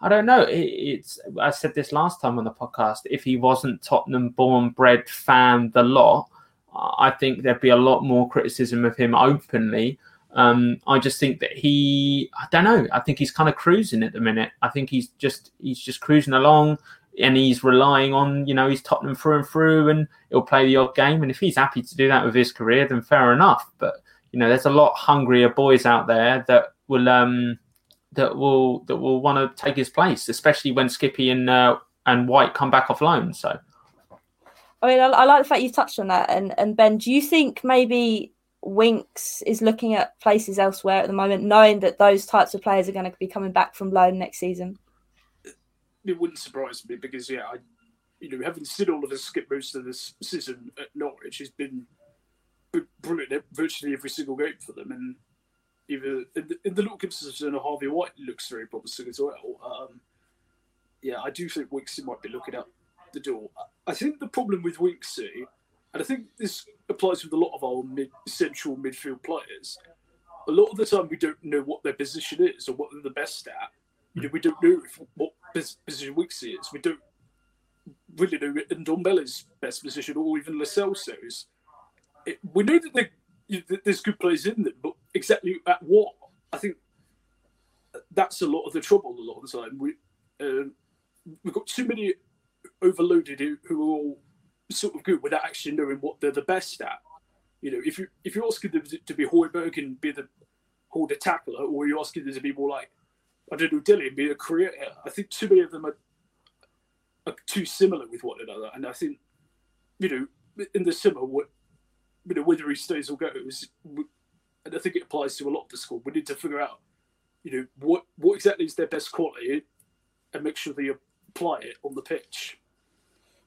I don't know. It, it's I said this last time on the podcast. If he wasn't Tottenham born, bred fan, the lot, I think there'd be a lot more criticism of him openly. Um, I just think that he, I don't know. I think he's kind of cruising at the minute. I think he's just he's just cruising along, and he's relying on you know he's Tottenham through and through, and he'll play the odd game. And if he's happy to do that with his career, then fair enough. But you know, there's a lot hungrier boys out there that will um that will that will want to take his place, especially when Skippy and uh, and White come back off loan. So. I mean, I, I like the fact you touched on that, and and Ben, do you think maybe Winks is looking at places elsewhere at the moment, knowing that those types of players are going to be coming back from loan next season? It wouldn't surprise me because, yeah, I, you know, having seen Oliver Skipp most of this season at Norwich, has been brilliant at virtually every single game for them. And even in the, look in the Luke Gibson and Harvey White looks very promising as well. Um, yeah, I do think Winksy might be looking out the door. I think the problem with Winksy and I think this applies with a lot of our mid, central midfield players. A lot of the time, we don't know what their position is or what they're the best at. You know, we don't know if, what position Winksy is. We don't really know Ndombele's best position or even. It, we know that, you know, there's good players in them, but exactly at what? I think that's a lot of the trouble a lot of the time. We, uh, we've got too many overloaded who are all sort of good without actually knowing what they're the best at. You know, if you if you're asking them to be Højbjerg and be the hold a tackler, or you're asking them to be more like I don't know, and be a creator, I think too many of them are, are too similar with one another. And I think, you know, in the summer, what you know, whether he stays or goes, and I think it applies to a lot of the squad. We need to figure out, you know, what what exactly is their best quality, and make sure they apply it on the pitch.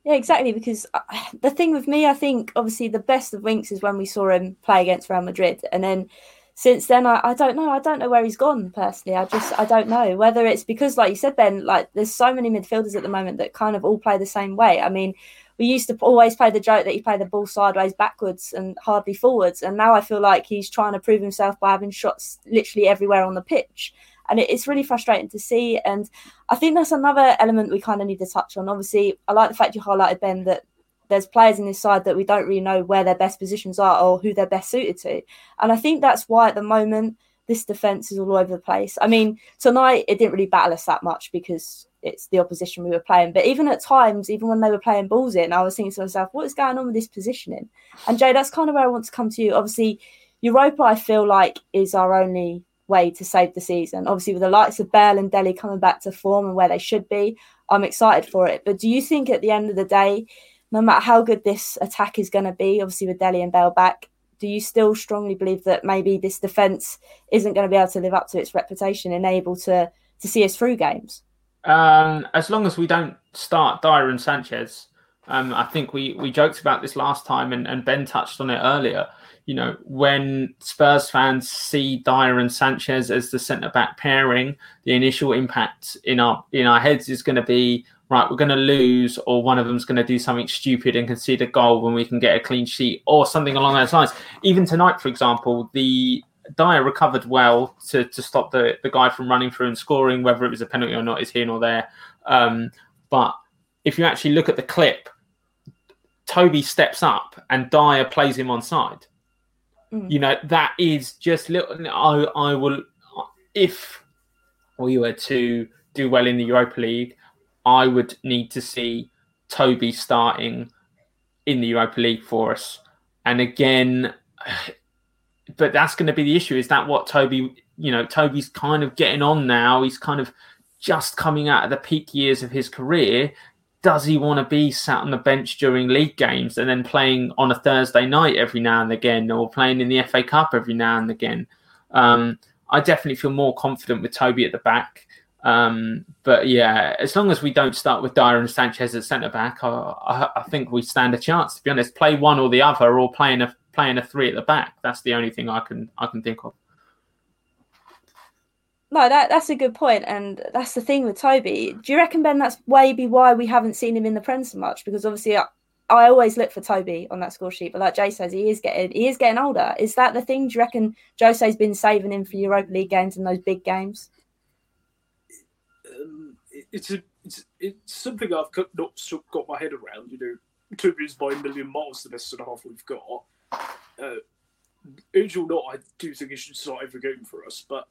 Yeah, exactly. Because uh, the thing with me, I think obviously the best of Winks is when we saw him play against Real Madrid, and then since then, I, I don't know. I don't know where he's gone personally. I just I don't know whether it's because, like you said, Ben, like there's so many midfielders at the moment that kind of all play the same way. I mean, we used to always play the joke that he played the ball sideways, backwards, and hardly forwards, and now I feel like he's trying to prove himself by having shots literally everywhere on the pitch and it's really frustrating to see. And I think that's another element we kind of need to touch on. Obviously, I like the fact you highlighted Ben that there's players in this side that we don't really know where their best positions are or who they're best suited to, and I think that's why at the moment this defense is all over the place. I mean, tonight it didn't really battle us that much because it's the opposition we were playing. But even at times, even when they were playing balls in, I was thinking to myself, what is going on with this positioning? And Jay, that's kind of where I want to come to you. Obviously, Europa, I feel like, is our only way to save the season. Obviously, with the likes of Bale and Dele coming back to form and where they should be, I'm excited for it. But do you think at the end of the day, no matter how good this attack is going to be, obviously with Dele and Bale back, do you still strongly believe that maybe this defence isn't going to be able to live up to its reputation and able to to see us through games? Um, as long as we don't start Dier and Sanchez, um, I think we we joked about this last time, and, and Ben touched on it earlier you know, when Spurs fans see Dier and Sanchez as the centre back pairing, the initial impact in our in our heads is going to be right. We're going to lose, or one of them's going to do something stupid and concede a goal when we can get a clean sheet, or something along those lines. Even tonight, for example, the Dier recovered well to, to stop the, the guy from running through and scoring, whether it was a penalty or not is here nor there. Um, but if you actually look at the clip, Toby steps up and Dier plays him on side. Mm. You know, that is just little. I, I will, if we were to do well in the Europa League, I would need to see Toby starting in the Europa League for us. And again, but that's going to be the issue. Is that what Toby? You know, Toby's kind of getting on now. He's kind of just coming out of the peak years of his career. Does he want to be sat on the bench during league games and then playing on a Thursday night every now and again, or playing in the FA Cup every now and again? Um, I definitely feel more confident with Toby at the back. Um, but yeah, as long as we don't start with Dier and Sanchez at centre back, I, I, I, think we stand a chance. To be honest, play one or the other, or playing a playing a three at the back. That's the only thing I can I can think of. No, that that's a good point, and that's the thing with Toby. Do you reckon Ben? That's maybe why we haven't seen him in the Prem so much because obviously I, I always look for Toby on that score sheet, but like Jay says, he is getting he is getting older. Is that the thing? Do you reckon Jose's been saving him for Europa League games and those big games? Um, it's a it's, it's something I've not got my head around. You know, Toby's by a million miles the best and a half we've got. Uh, or not, I do think he should start every game for us. But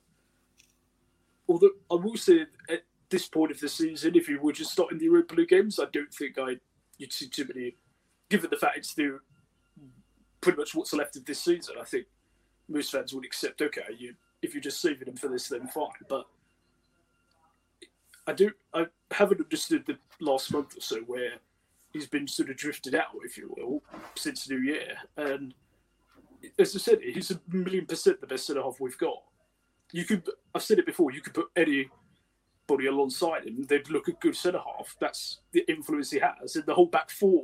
although I will say at this point of the season, if you were just starting the Europa League games, I don't think I you'd see too many given the fact it's the pretty much what's left of this season, I think most fans would accept. Okay, you if you're just saving him for this, then fine. But I do I haven't understood the last month or so where he's been sort of drifted out, if you will, since New Year. And as I said, he's a million percent the best centre half we've got. You could I've said it before. You could put any body alongside him, they'd look a good centre half. That's the influence he has. And the whole back four,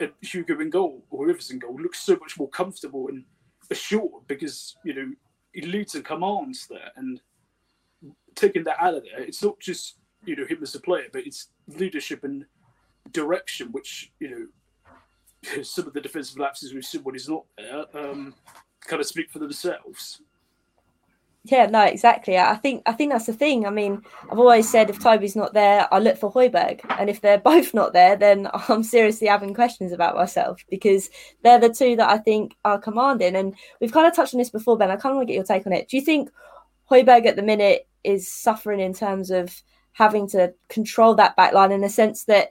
and Hugo in goal or whoever's in goal, looks so much more comfortable and assured because, you know, he leads and commands there. And taking that out of there, it's not just, you know, him as a player, but it's leadership and direction, which, you know, some of the defensive lapses we've seen when he's not there um, kind of speak for themselves. Yeah, no, exactly. I think I think that's the thing. I mean, I've always said if Toby's not there, I look for Højbjerg, and if they're both not there, then I'm seriously having questions about myself because they're the two that I think are commanding. And we've kind of touched on this before, Ben. I kind of want to get your take on it. Do you think Højbjerg at the minute is suffering in terms of having to control that back line in the sense that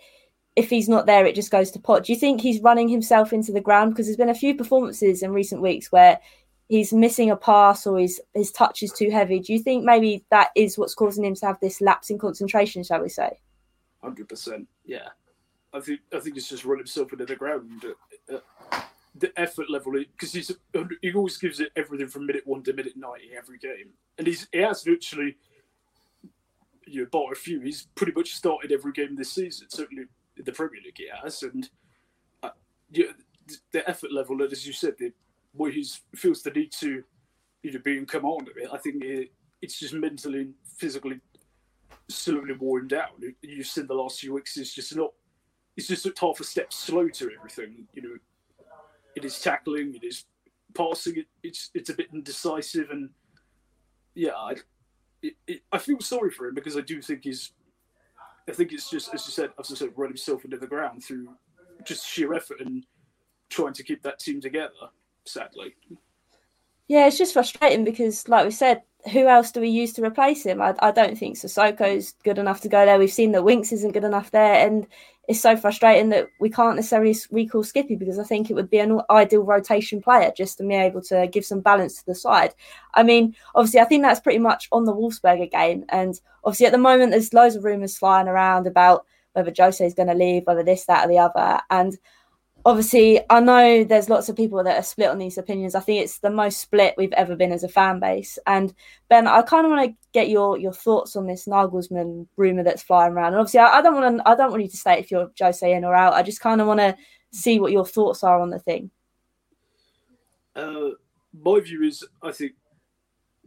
if he's not there, it just goes to pot. Do you think he's running himself into the ground? Because there's been a few performances in recent weeks where he's missing a pass or his his touch is too heavy. Do you think maybe that is what's causing him to have this lapse in concentration? Shall we say? Hundred percent. Yeah, I think I think he's just run himself into the ground. The effort level because he's he always gives it everything from minute one to minute ninety every game, and he's he has literally you know, bought a few. He's pretty much started every game this season. Certainly in the Premier League, he has, and uh, the effort level, as you said, the where he feels the need to you know be in command of it. I think it, it's just mentally and physically slowly worn down. You've seen the last few weeks. It's just not. It's just half a step slow to everything. You know, it is tackling, it is passing. It, it's it's a bit indecisive, and yeah, I, it, I feel sorry for him because I do think he's. I think it's just as you said, as I said, run himself into the ground through just sheer effort and trying to keep that team together sadly. Yeah, it's just frustrating because, like we said, who else do we use to replace him? I, I don't think Sissoko's good enough to go there. We've seen that Winks isn't good enough there, and it's so frustrating that we can't necessarily recall Skippy because I think it would be an ideal rotation player just to be able to give some balance to the side. I mean, obviously, I think that's pretty much on the Wolfsberger game, and obviously at the moment there's loads of rumours flying around about whether Jose is going to leave, whether this, that, or the other, and obviously i know there's lots of people that are split on these opinions. I think it's the most split we've ever been as a fan base. And ben i kind of want to get your your thoughts on this nagelsmann rumor that's flying around. And obviously i, I don't want to i don't want you to say if you're jose in or out. I just kind of want to see what your thoughts are on the thing. Uh, my view is i think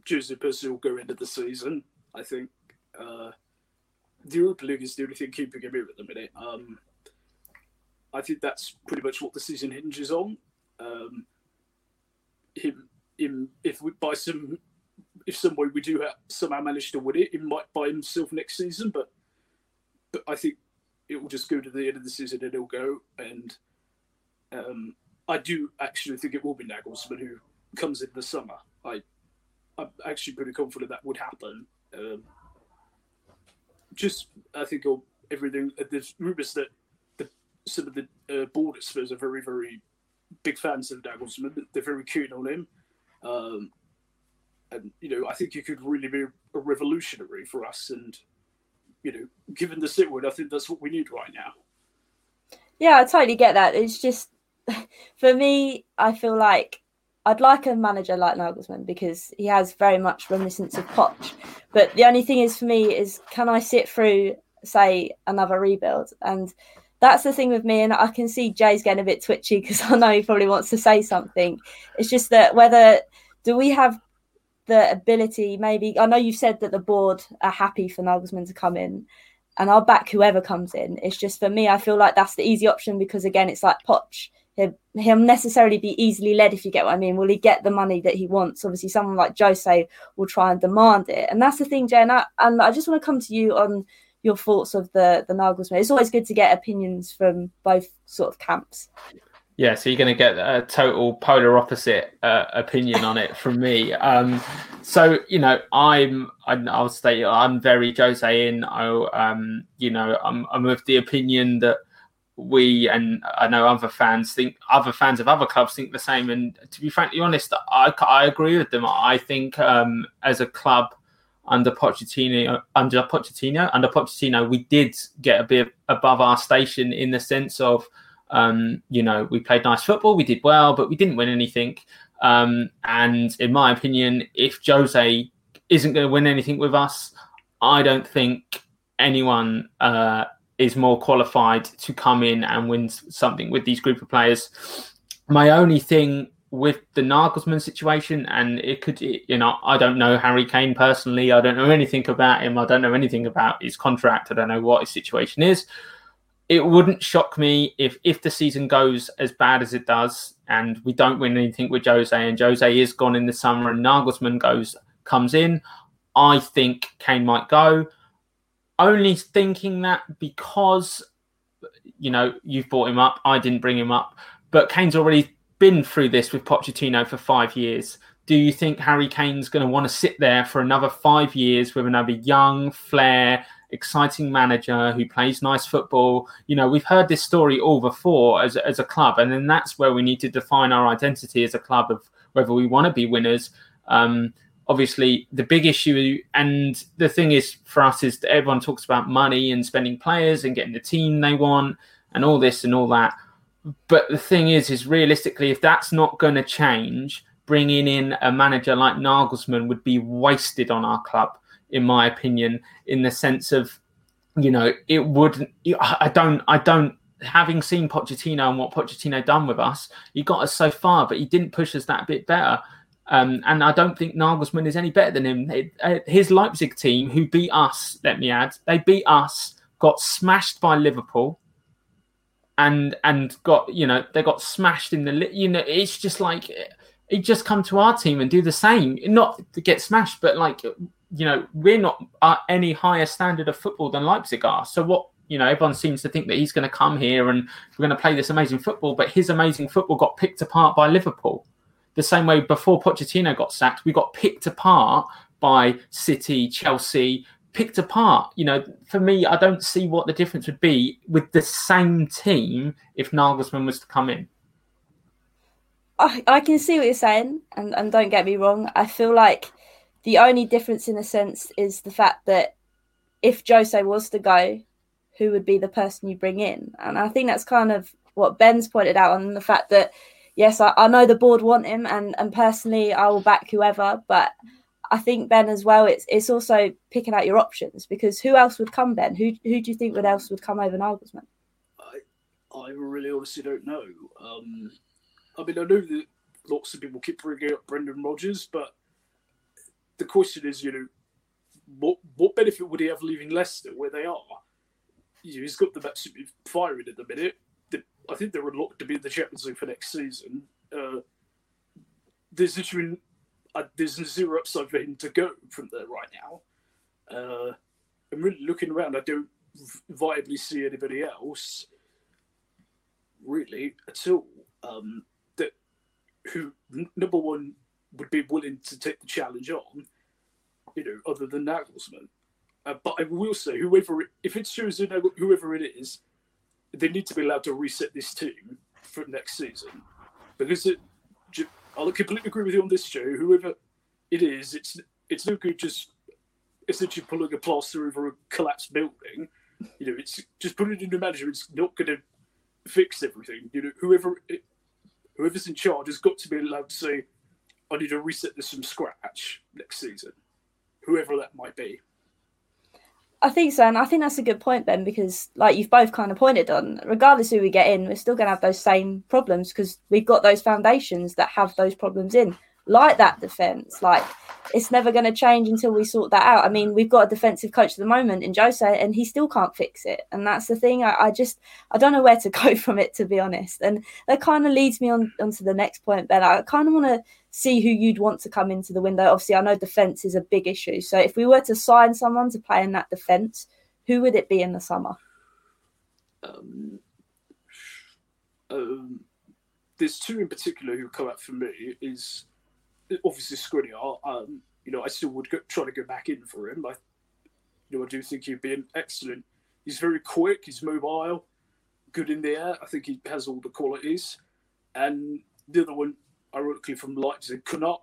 jose Percy will go into the season i think. Uh, the europa league is the only thing keeping him here at the minute. Um, I think that's pretty much what the season hinges on. Um, him, him, if we by some, if some way we do have, somehow manage to win it, he might buy himself next season. But, but I think it will just go to the end of the season and it'll go. And um, I do actually think it will be Nagelsmann who comes in the summer. I, I'm actually pretty confident that would happen. Um, just I think everything. There's rumours that some of the uh, board at Spurs are very, very big fans of Nagelsmann. They're very keen on him. Um, and you know, I think he could really be a revolutionary for us. And you know, given the sitwood, I think that's what we need right now. Yeah, I totally get that. It's just for me, I feel like I'd like a manager like Nagelsmann because he has very much reminiscence of Poch. But the only thing is for me is can I sit through, say, another rebuild? And that's the thing with me. And I can see Jay's getting a bit twitchy because I know he probably wants to say something. It's just that whether do we have the ability, maybe I know you've said that the board are happy for Nagelsmann to come in and I'll back whoever comes in. It's just for me, I feel like that's the easy option because again, it's like Poch he'll, he'll necessarily be easily led if you get what I mean. Will he get the money that he wants? Obviously, someone like Jose will try and demand it, and that's the thing, Jen. And I, and I just want to come to you on your thoughts of the the Nagelsmann. It's always good to get opinions from both sort of camps. Yeah, so you're going to get a total polar opposite uh, opinion on it from me. Um, so you know, I'm I'll state I'm very Jose in. I, um, you know, I'm I'm of the opinion that we and I know other fans think other fans of other clubs think the same. And to be frankly honest, I, I agree with them. I think um, as a club under Pochettino, under Pochettino, under Pochettino, we did get a bit above our station in the sense of, um, you know, we played nice football, we did well, but we didn't win anything. Um, and in my opinion, if Jose isn't going to win anything with us, I don't think anyone uh, is more qualified to come in and win something with these group of players. My only thing with the Nagelsmann situation, and it could, you know, I don't know Harry Kane personally. I don't know anything about him. I don't know anything about his contract. I don't know what his situation is. It wouldn't shock me if if the season goes as bad as it does, and we don't win anything with Jose, and Jose is gone in the summer, and Nagelsmann goes comes in. I think Kane might go only thinking that because you know you've brought him up. I didn't bring him up, but Kane's already been through this with Pochettino for five years. Do you think Harry Kane's going to want to sit there for another five years with another young, flair, exciting manager who plays nice football? You know, we've heard this story all before as, as a club, and then that's where we need to define our identity as a club of whether we want to be winners. Um, obviously the big issue and the thing is for us is that everyone talks about money and spending players and getting the team they want and all this and all that but the thing is is realistically if that's not going to change bringing in a manager like Nagelsmann would be wasted on our club in my opinion in the sense of you know it wouldn't I don't I don't having seen Pochettino and what Pochettino done with us he got us so far but he didn't push us that bit better um, and I don't think Nagelsmann is any better than him. Uh, his Leipzig team, who beat us, let me add, they beat us, got smashed by Liverpool, and and got you know they got smashed in the you know it's just like he just come to our team and do the same, not to get smashed, but like you know we're not at any higher standard of football than Leipzig are. So what you know everyone seems to think that he's going to come here and we're going to play this amazing football, but his amazing football got picked apart by Liverpool the same way before Pochettino got sacked, we got picked apart by City, Chelsea, picked apart. You know, for me, I don't see what the difference would be with the same team if Nagelsmann was to come in. I, I can see what you're saying, and, and don't get me wrong. I feel like the only difference in a sense is the fact that if Jose was to go, who would be the person you bring in? And I think that's kind of what Ben's pointed out on the fact that yes, I, I know the board want him, and and personally, I will back whoever. But I think Ben as well. It's it's also picking out your options because who else would come? Ben, who who do you think would else would come over Nagelsmann? I I really honestly don't know. Um, I mean, I know that lots of people keep bringing up Brendan Rodgers, but the question is, you know, what what benefit would he have leaving Leicester where they are? You know, he's got them absolutely firing at the minute. I think they're unlocked to be in the Champions League for next season. Uh, there's literally uh, there's zero upside for him to go from there right now. Uh, I'm really looking around. I don't viably see anybody else really at all um, that who number one would be willing to take the challenge on. You know, other than Nagelsmann. Uh, but I will say, whoever if it's chosen, whoever it is, they need to be allowed to reset this team for next season because it, I'll completely agree with you on this, Joe. Whoever it is, it's it's no good just essentially pulling a plaster over a collapsed building. You know, it's just putting it in the manager. It's not going to fix everything. You know, whoever whoever's in charge has got to be allowed to say, "I need to reset this from scratch next season," whoever that might be. I think so, and I think that's a good point, Ben, because like you've both kind of pointed on, regardless who we get in, we're still going to have those same problems because we've got those foundations that have those problems in, like that defense. Like it's never going to change until we sort that out. I mean, we've got a defensive coach at the moment in Jose, and he still can't fix it, and that's the thing. I, I just I don't know where to go from it, to be honest, and that kind of leads me on onto the next point, Ben. I kind of want to see who you'd want to come into the window. Obviously, I know defense is a big issue. So if we were to sign someone to play in that defense, who would it be in the summer? Um, um, there's two in particular who come up for me. Is obviously Skriniar. Um, you know, I still would go, try to go back in for him. I, you know, I do think he'd be an excellent. He's very quick. He's mobile, good in the air. I think he has all the qualities. And the other one ironically from Leipzig, Konate.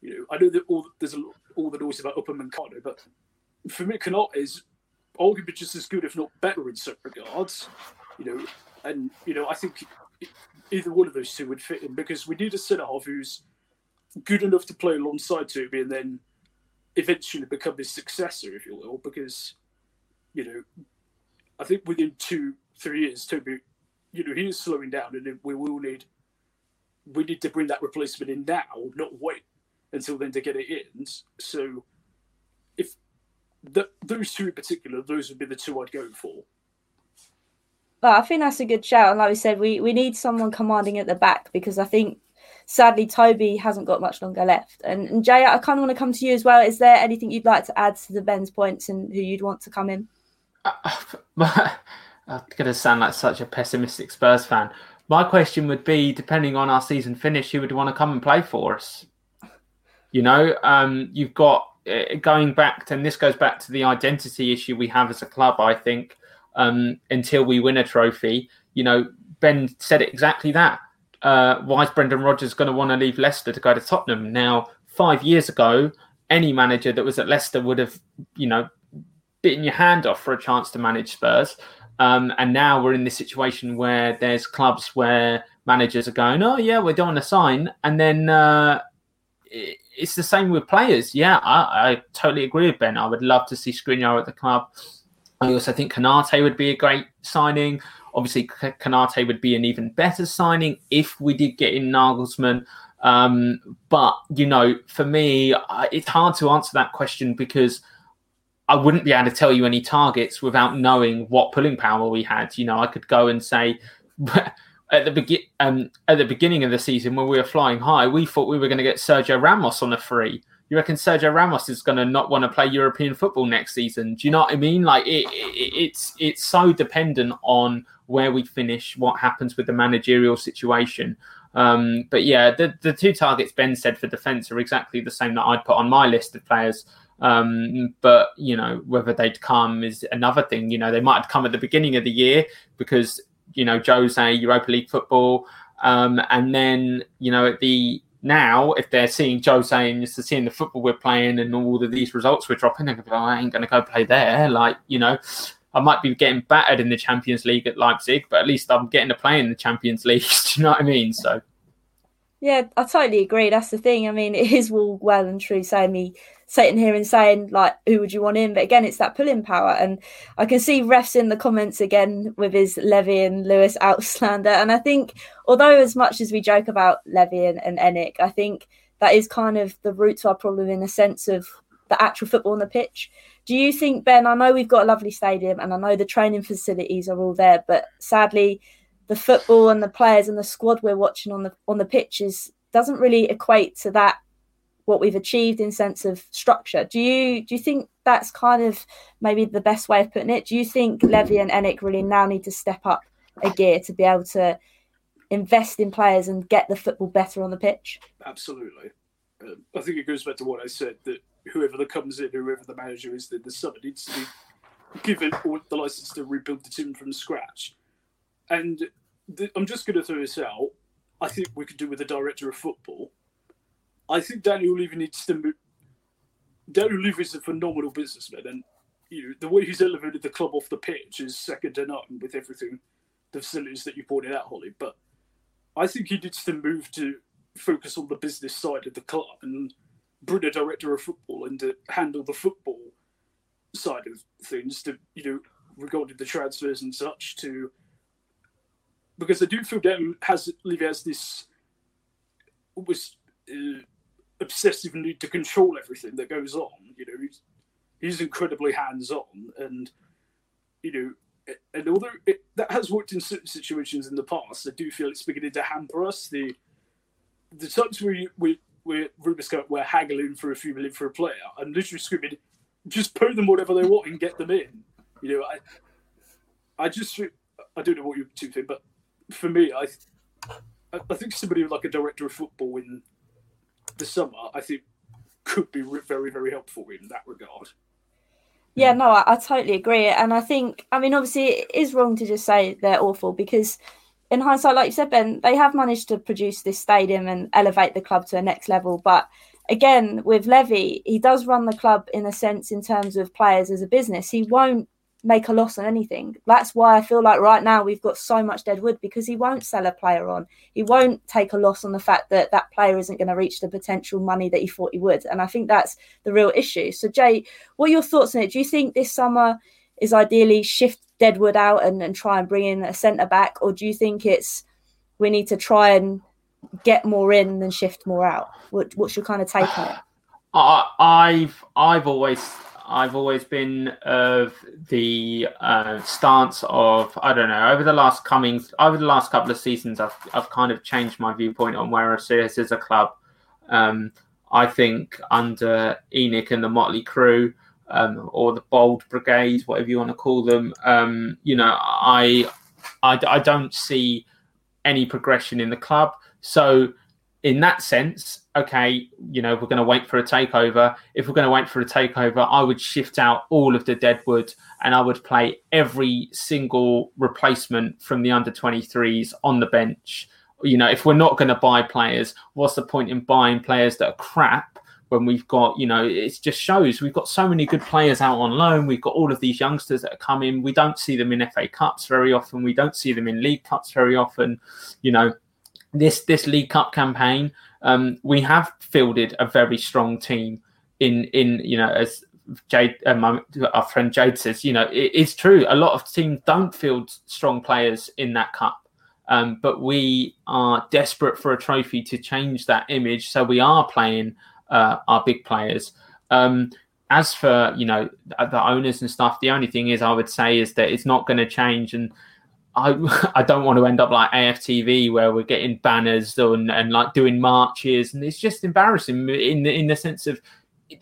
You know, I know that all there's a, all the noise about Upamecano, but for me, Konate is arguably just as good, if not better, in certain regards. You know, and you know, I think either one of those two would fit in because we need a centre half who's good enough to play alongside Toby and then eventually become his successor, if you will. Because you know, I think within two, three years, Toby, you know, he is slowing down, and we will need we need to bring that replacement in now, not wait until then to get it in. So, if the, those two in particular, those would be the two I'd go for. But I think that's a good shout. And like we said, we, we need someone commanding at the back because I think sadly Toby hasn't got much longer left. And, and Jay, I kind of want to come to you as well. Is there anything you'd like to add to the Ben's points and who you'd want to come in? Uh, I'm going to sound like such a pessimistic Spurs fan. My question would be, depending on our season finish, who would want to come and play for us? You know, um, you've got uh, going back to, and this goes back to the identity issue we have as a club. I think um, until we win a trophy, you know, Ben said it exactly that. Uh, why is Brendan Rodgers going to want to leave Leicester to go to Tottenham? Now, five years ago, any manager that was at Leicester would have, you know, bitten your hand off for a chance to manage Spurs. Um, and now we're in this situation where there's clubs where managers are going, oh yeah, we don't want to sign, and then uh, it's the same with players. Yeah, I, I, totally agree with Ben. I would love to see Skriniar at the club. I also think Konate would be a great signing. Obviously, Konate would be an even better signing if we did get in Nagelsmann. Um, but you know, for me, it's hard to answer that question because I wouldn't be able to tell you any targets without knowing what pulling power we had. You know, I could go and say at the begin um, at the beginning of the season when we were flying high, we thought we were going to get Sergio Ramos on a free. You reckon Sergio Ramos is going to not want to play European football next season? Do you know what I mean? Like it, it, it's it's so dependent on where we finish, what happens with the managerial situation. Um, but yeah, the the two targets Ben said for defence are exactly the same that I'd put on my list of players. Um, but you know whether they'd come is another thing. You know they might have come at the beginning of the year because you know Joe's Jose Europa League football, um, and then you know at the now if they're seeing Jose and just seeing the football we're playing and all of these results we're dropping, they're going like, I ain't going to go play there. Like you know. I might be getting battered in the Champions League at Leipzig, but at least I'm getting to play in the Champions League. Do you know what I mean? So, yeah, I totally agree. That's the thing. I mean, it is all well and true saying me sitting here and saying like who would you want in? But again it's that pulling power. And i can see refs in the comments again with his levy and lewis outslander. And i think although as much as we joke about levy and, and ENIC, i think that is kind of the root to our problem in a sense of the actual football on the pitch. Do you think ben i know we've got a lovely stadium and i know the training facilities are all there but sadly the football and the players and the squad we're watching on the on the pitches doesn't really equate to that what we've achieved in sense of structure. Do you do you think that's kind of maybe the best way of putting it? Do you think Levy and ENIC really now need to step up a gear to be able to invest in players and get the football better on the pitch? Absolutely. Um, I think it goes back to what I said that whoever that comes in, whoever the manager is, that the summer needs to be given the license to rebuild the team from scratch. And I'm just going to throw this out. I think we could do with a director of football. I think Daniel Levy needs to move. Daniel Levy is a phenomenal businessman, and you know, the way he's elevated the club off the pitch is second to none with everything, the facilities that you pointed out, Holly. But I think he needs to move to focus on the business side of the club and bring a director of football and to handle the football side of things to you know regarding the transfers and such to because I do feel Dan has Levy has this almost uh, obsessive need to control everything that goes on. You know, he's he's incredibly hands on, and you know, and although it, that has worked in certain situations in the past, I do feel it's beginning to hamper us. The the times we we where rumours go we're haggling for a few million for a player, I'm literally screaming, just put them whatever they want and get them in. You know, I I just I don't know what you two think, but for me, I I think somebody like a director of football in the summer, I think, could be very very helpful in that regard. Yeah, no, I, I, totally agree, and I think, I mean, obviously, it is wrong to just say they're awful because, in hindsight, like you said, Ben, they have managed to produce this stadium and elevate the club to a next level. But again, with Levy, he does run the club in a sense in terms of players as a business. He won't make a loss on anything. That's why I feel like right now we've got so much dead wood because he won't sell a player on. He won't take a loss on the fact that that player isn't going to reach the potential money that he thought he would. And I think that's the real issue. So, Jay, what are your thoughts on it? Do you think this summer is ideally shift Deadwood out and, and try and bring in a centre back, or do you think it's we need to try and get more in than shift more out? What, what's your kind of take on it? I've I've always I've always been of the uh, stance of I don't know over the last coming over the last couple of seasons I've I've kind of changed my viewpoint on where I see us as a club. Um, I think under ENIC and the Motley Crew um, or the Bold Brigade, whatever you want to call them, um, you know, I, I I don't see any progression in the club. So in that sense, okay, you know, we're going to wait for a takeover. If we're going to wait for a takeover, I would shift out all of the deadwood and I would play every single replacement from the under 23s on the bench. You know, if we're not going to buy players, what's the point in buying players that are crap when we've got, you know, it just shows we've got so many good players out on loan. We've got all of these youngsters that are coming. We don't see them in FA Cups very often. We don't see them in League Cups very often. You know, this this League Cup campaign, um, we have fielded a very strong team. In in you know as Jade, my, our friend Jade says, you know it, it's true. A lot of teams don't field strong players in that cup, um, but we are desperate for a trophy to change that image. So we are playing uh, our big players. Um, as for you know the owners and stuff, the only thing is I would say is that it's not going to change and I I don't want to end up like AFTV where we're getting banners and, and like doing marches, and it's just embarrassing in the in the sense of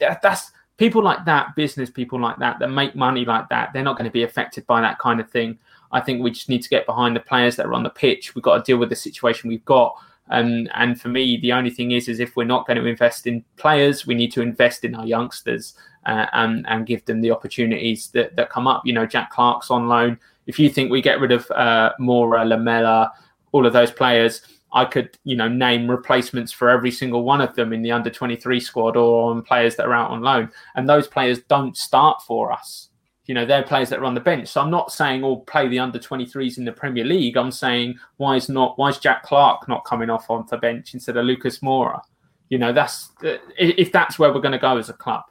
that, that's people like that, business people like that that make money like that. They're not going to be affected by that kind of thing. I think we just need to get behind the players that are on the pitch. We've got to deal with the situation we've got. Um, and for me, the only thing is, is if we're not going to invest in players, we need to invest in our youngsters uh, and and give them the opportunities that, that come up. You know, Jack Clarke's on loan if you think we get rid of uh, Moura, Lamela, all of those players, I could, you know, name replacements for every single one of them in the under 23 squad or on players that are out on loan. And those players don't start for us. You know, they're players that are on the bench. So I'm not saying all play the under 23s in the Premier League. I'm saying why is not why is Jack Clarke not coming off on the bench instead of Lucas Moura? You know, that's if that's where we're going to go as a club.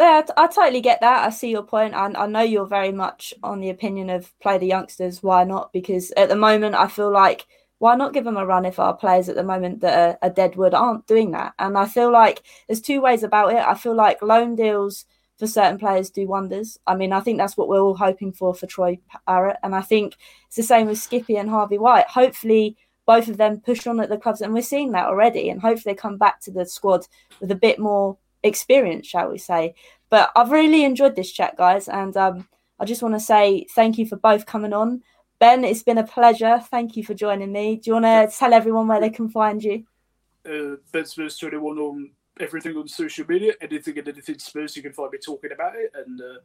Yeah, I totally get that. I see your point, and I know you're very much on the opinion of play the youngsters. Why not? Because at the moment, I feel like why not give them a run if our players at the moment that are, are deadwood aren't doing that? And I feel like there's two ways about it. I feel like loan deals for certain players do wonders. I mean, I think that's what we're all hoping for for Troy Parrott, and I think it's the same with Skippy and Harvey White. Hopefully, both of them push on at the clubs, and we're seeing that already. And hopefully, they come back to the squad with a bit more experience, shall we say. But I've really enjoyed this chat, guys, and um, I just want to say thank you for both coming on. Ben, it's been a pleasure. Thank you for joining me. Do you want to tell everyone where they can find you? Uh, ben Spurs 21 on everything on social media, anything and anything Spurs, you can find me talking about it. And uh,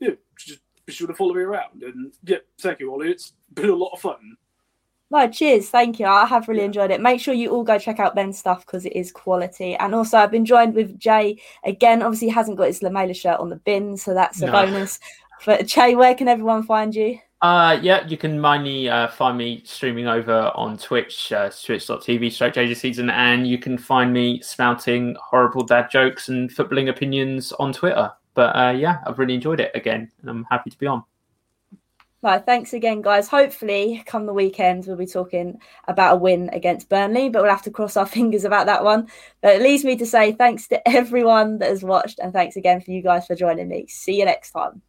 yeah, just be sure to follow me around. And yeah, thank you, Ollie. It's been a lot of fun. No, cheers. Thank you. I have really enjoyed it. Make sure you all go check out Ben's stuff because it is quality. And also, I've been joined with Jay again. Obviously, he hasn't got his Lamela shirt on the bin, so that's a No. bonus. But Jay, where can everyone find you? Uh, yeah, you can find me, uh, find me streaming over on Twitch, uh, twitch.tv straight JJ season, and you can find me spouting horrible dad jokes and footballing opinions on Twitter. But uh, yeah, I've really enjoyed it again, and I'm happy to be on. No, thanks again, guys. Hopefully, come the weekend, we'll be talking about a win against Burnley, but we'll have to cross our fingers about that one. But it leaves me to say thanks to everyone that has watched, and thanks again for you guys for joining me. See you next time.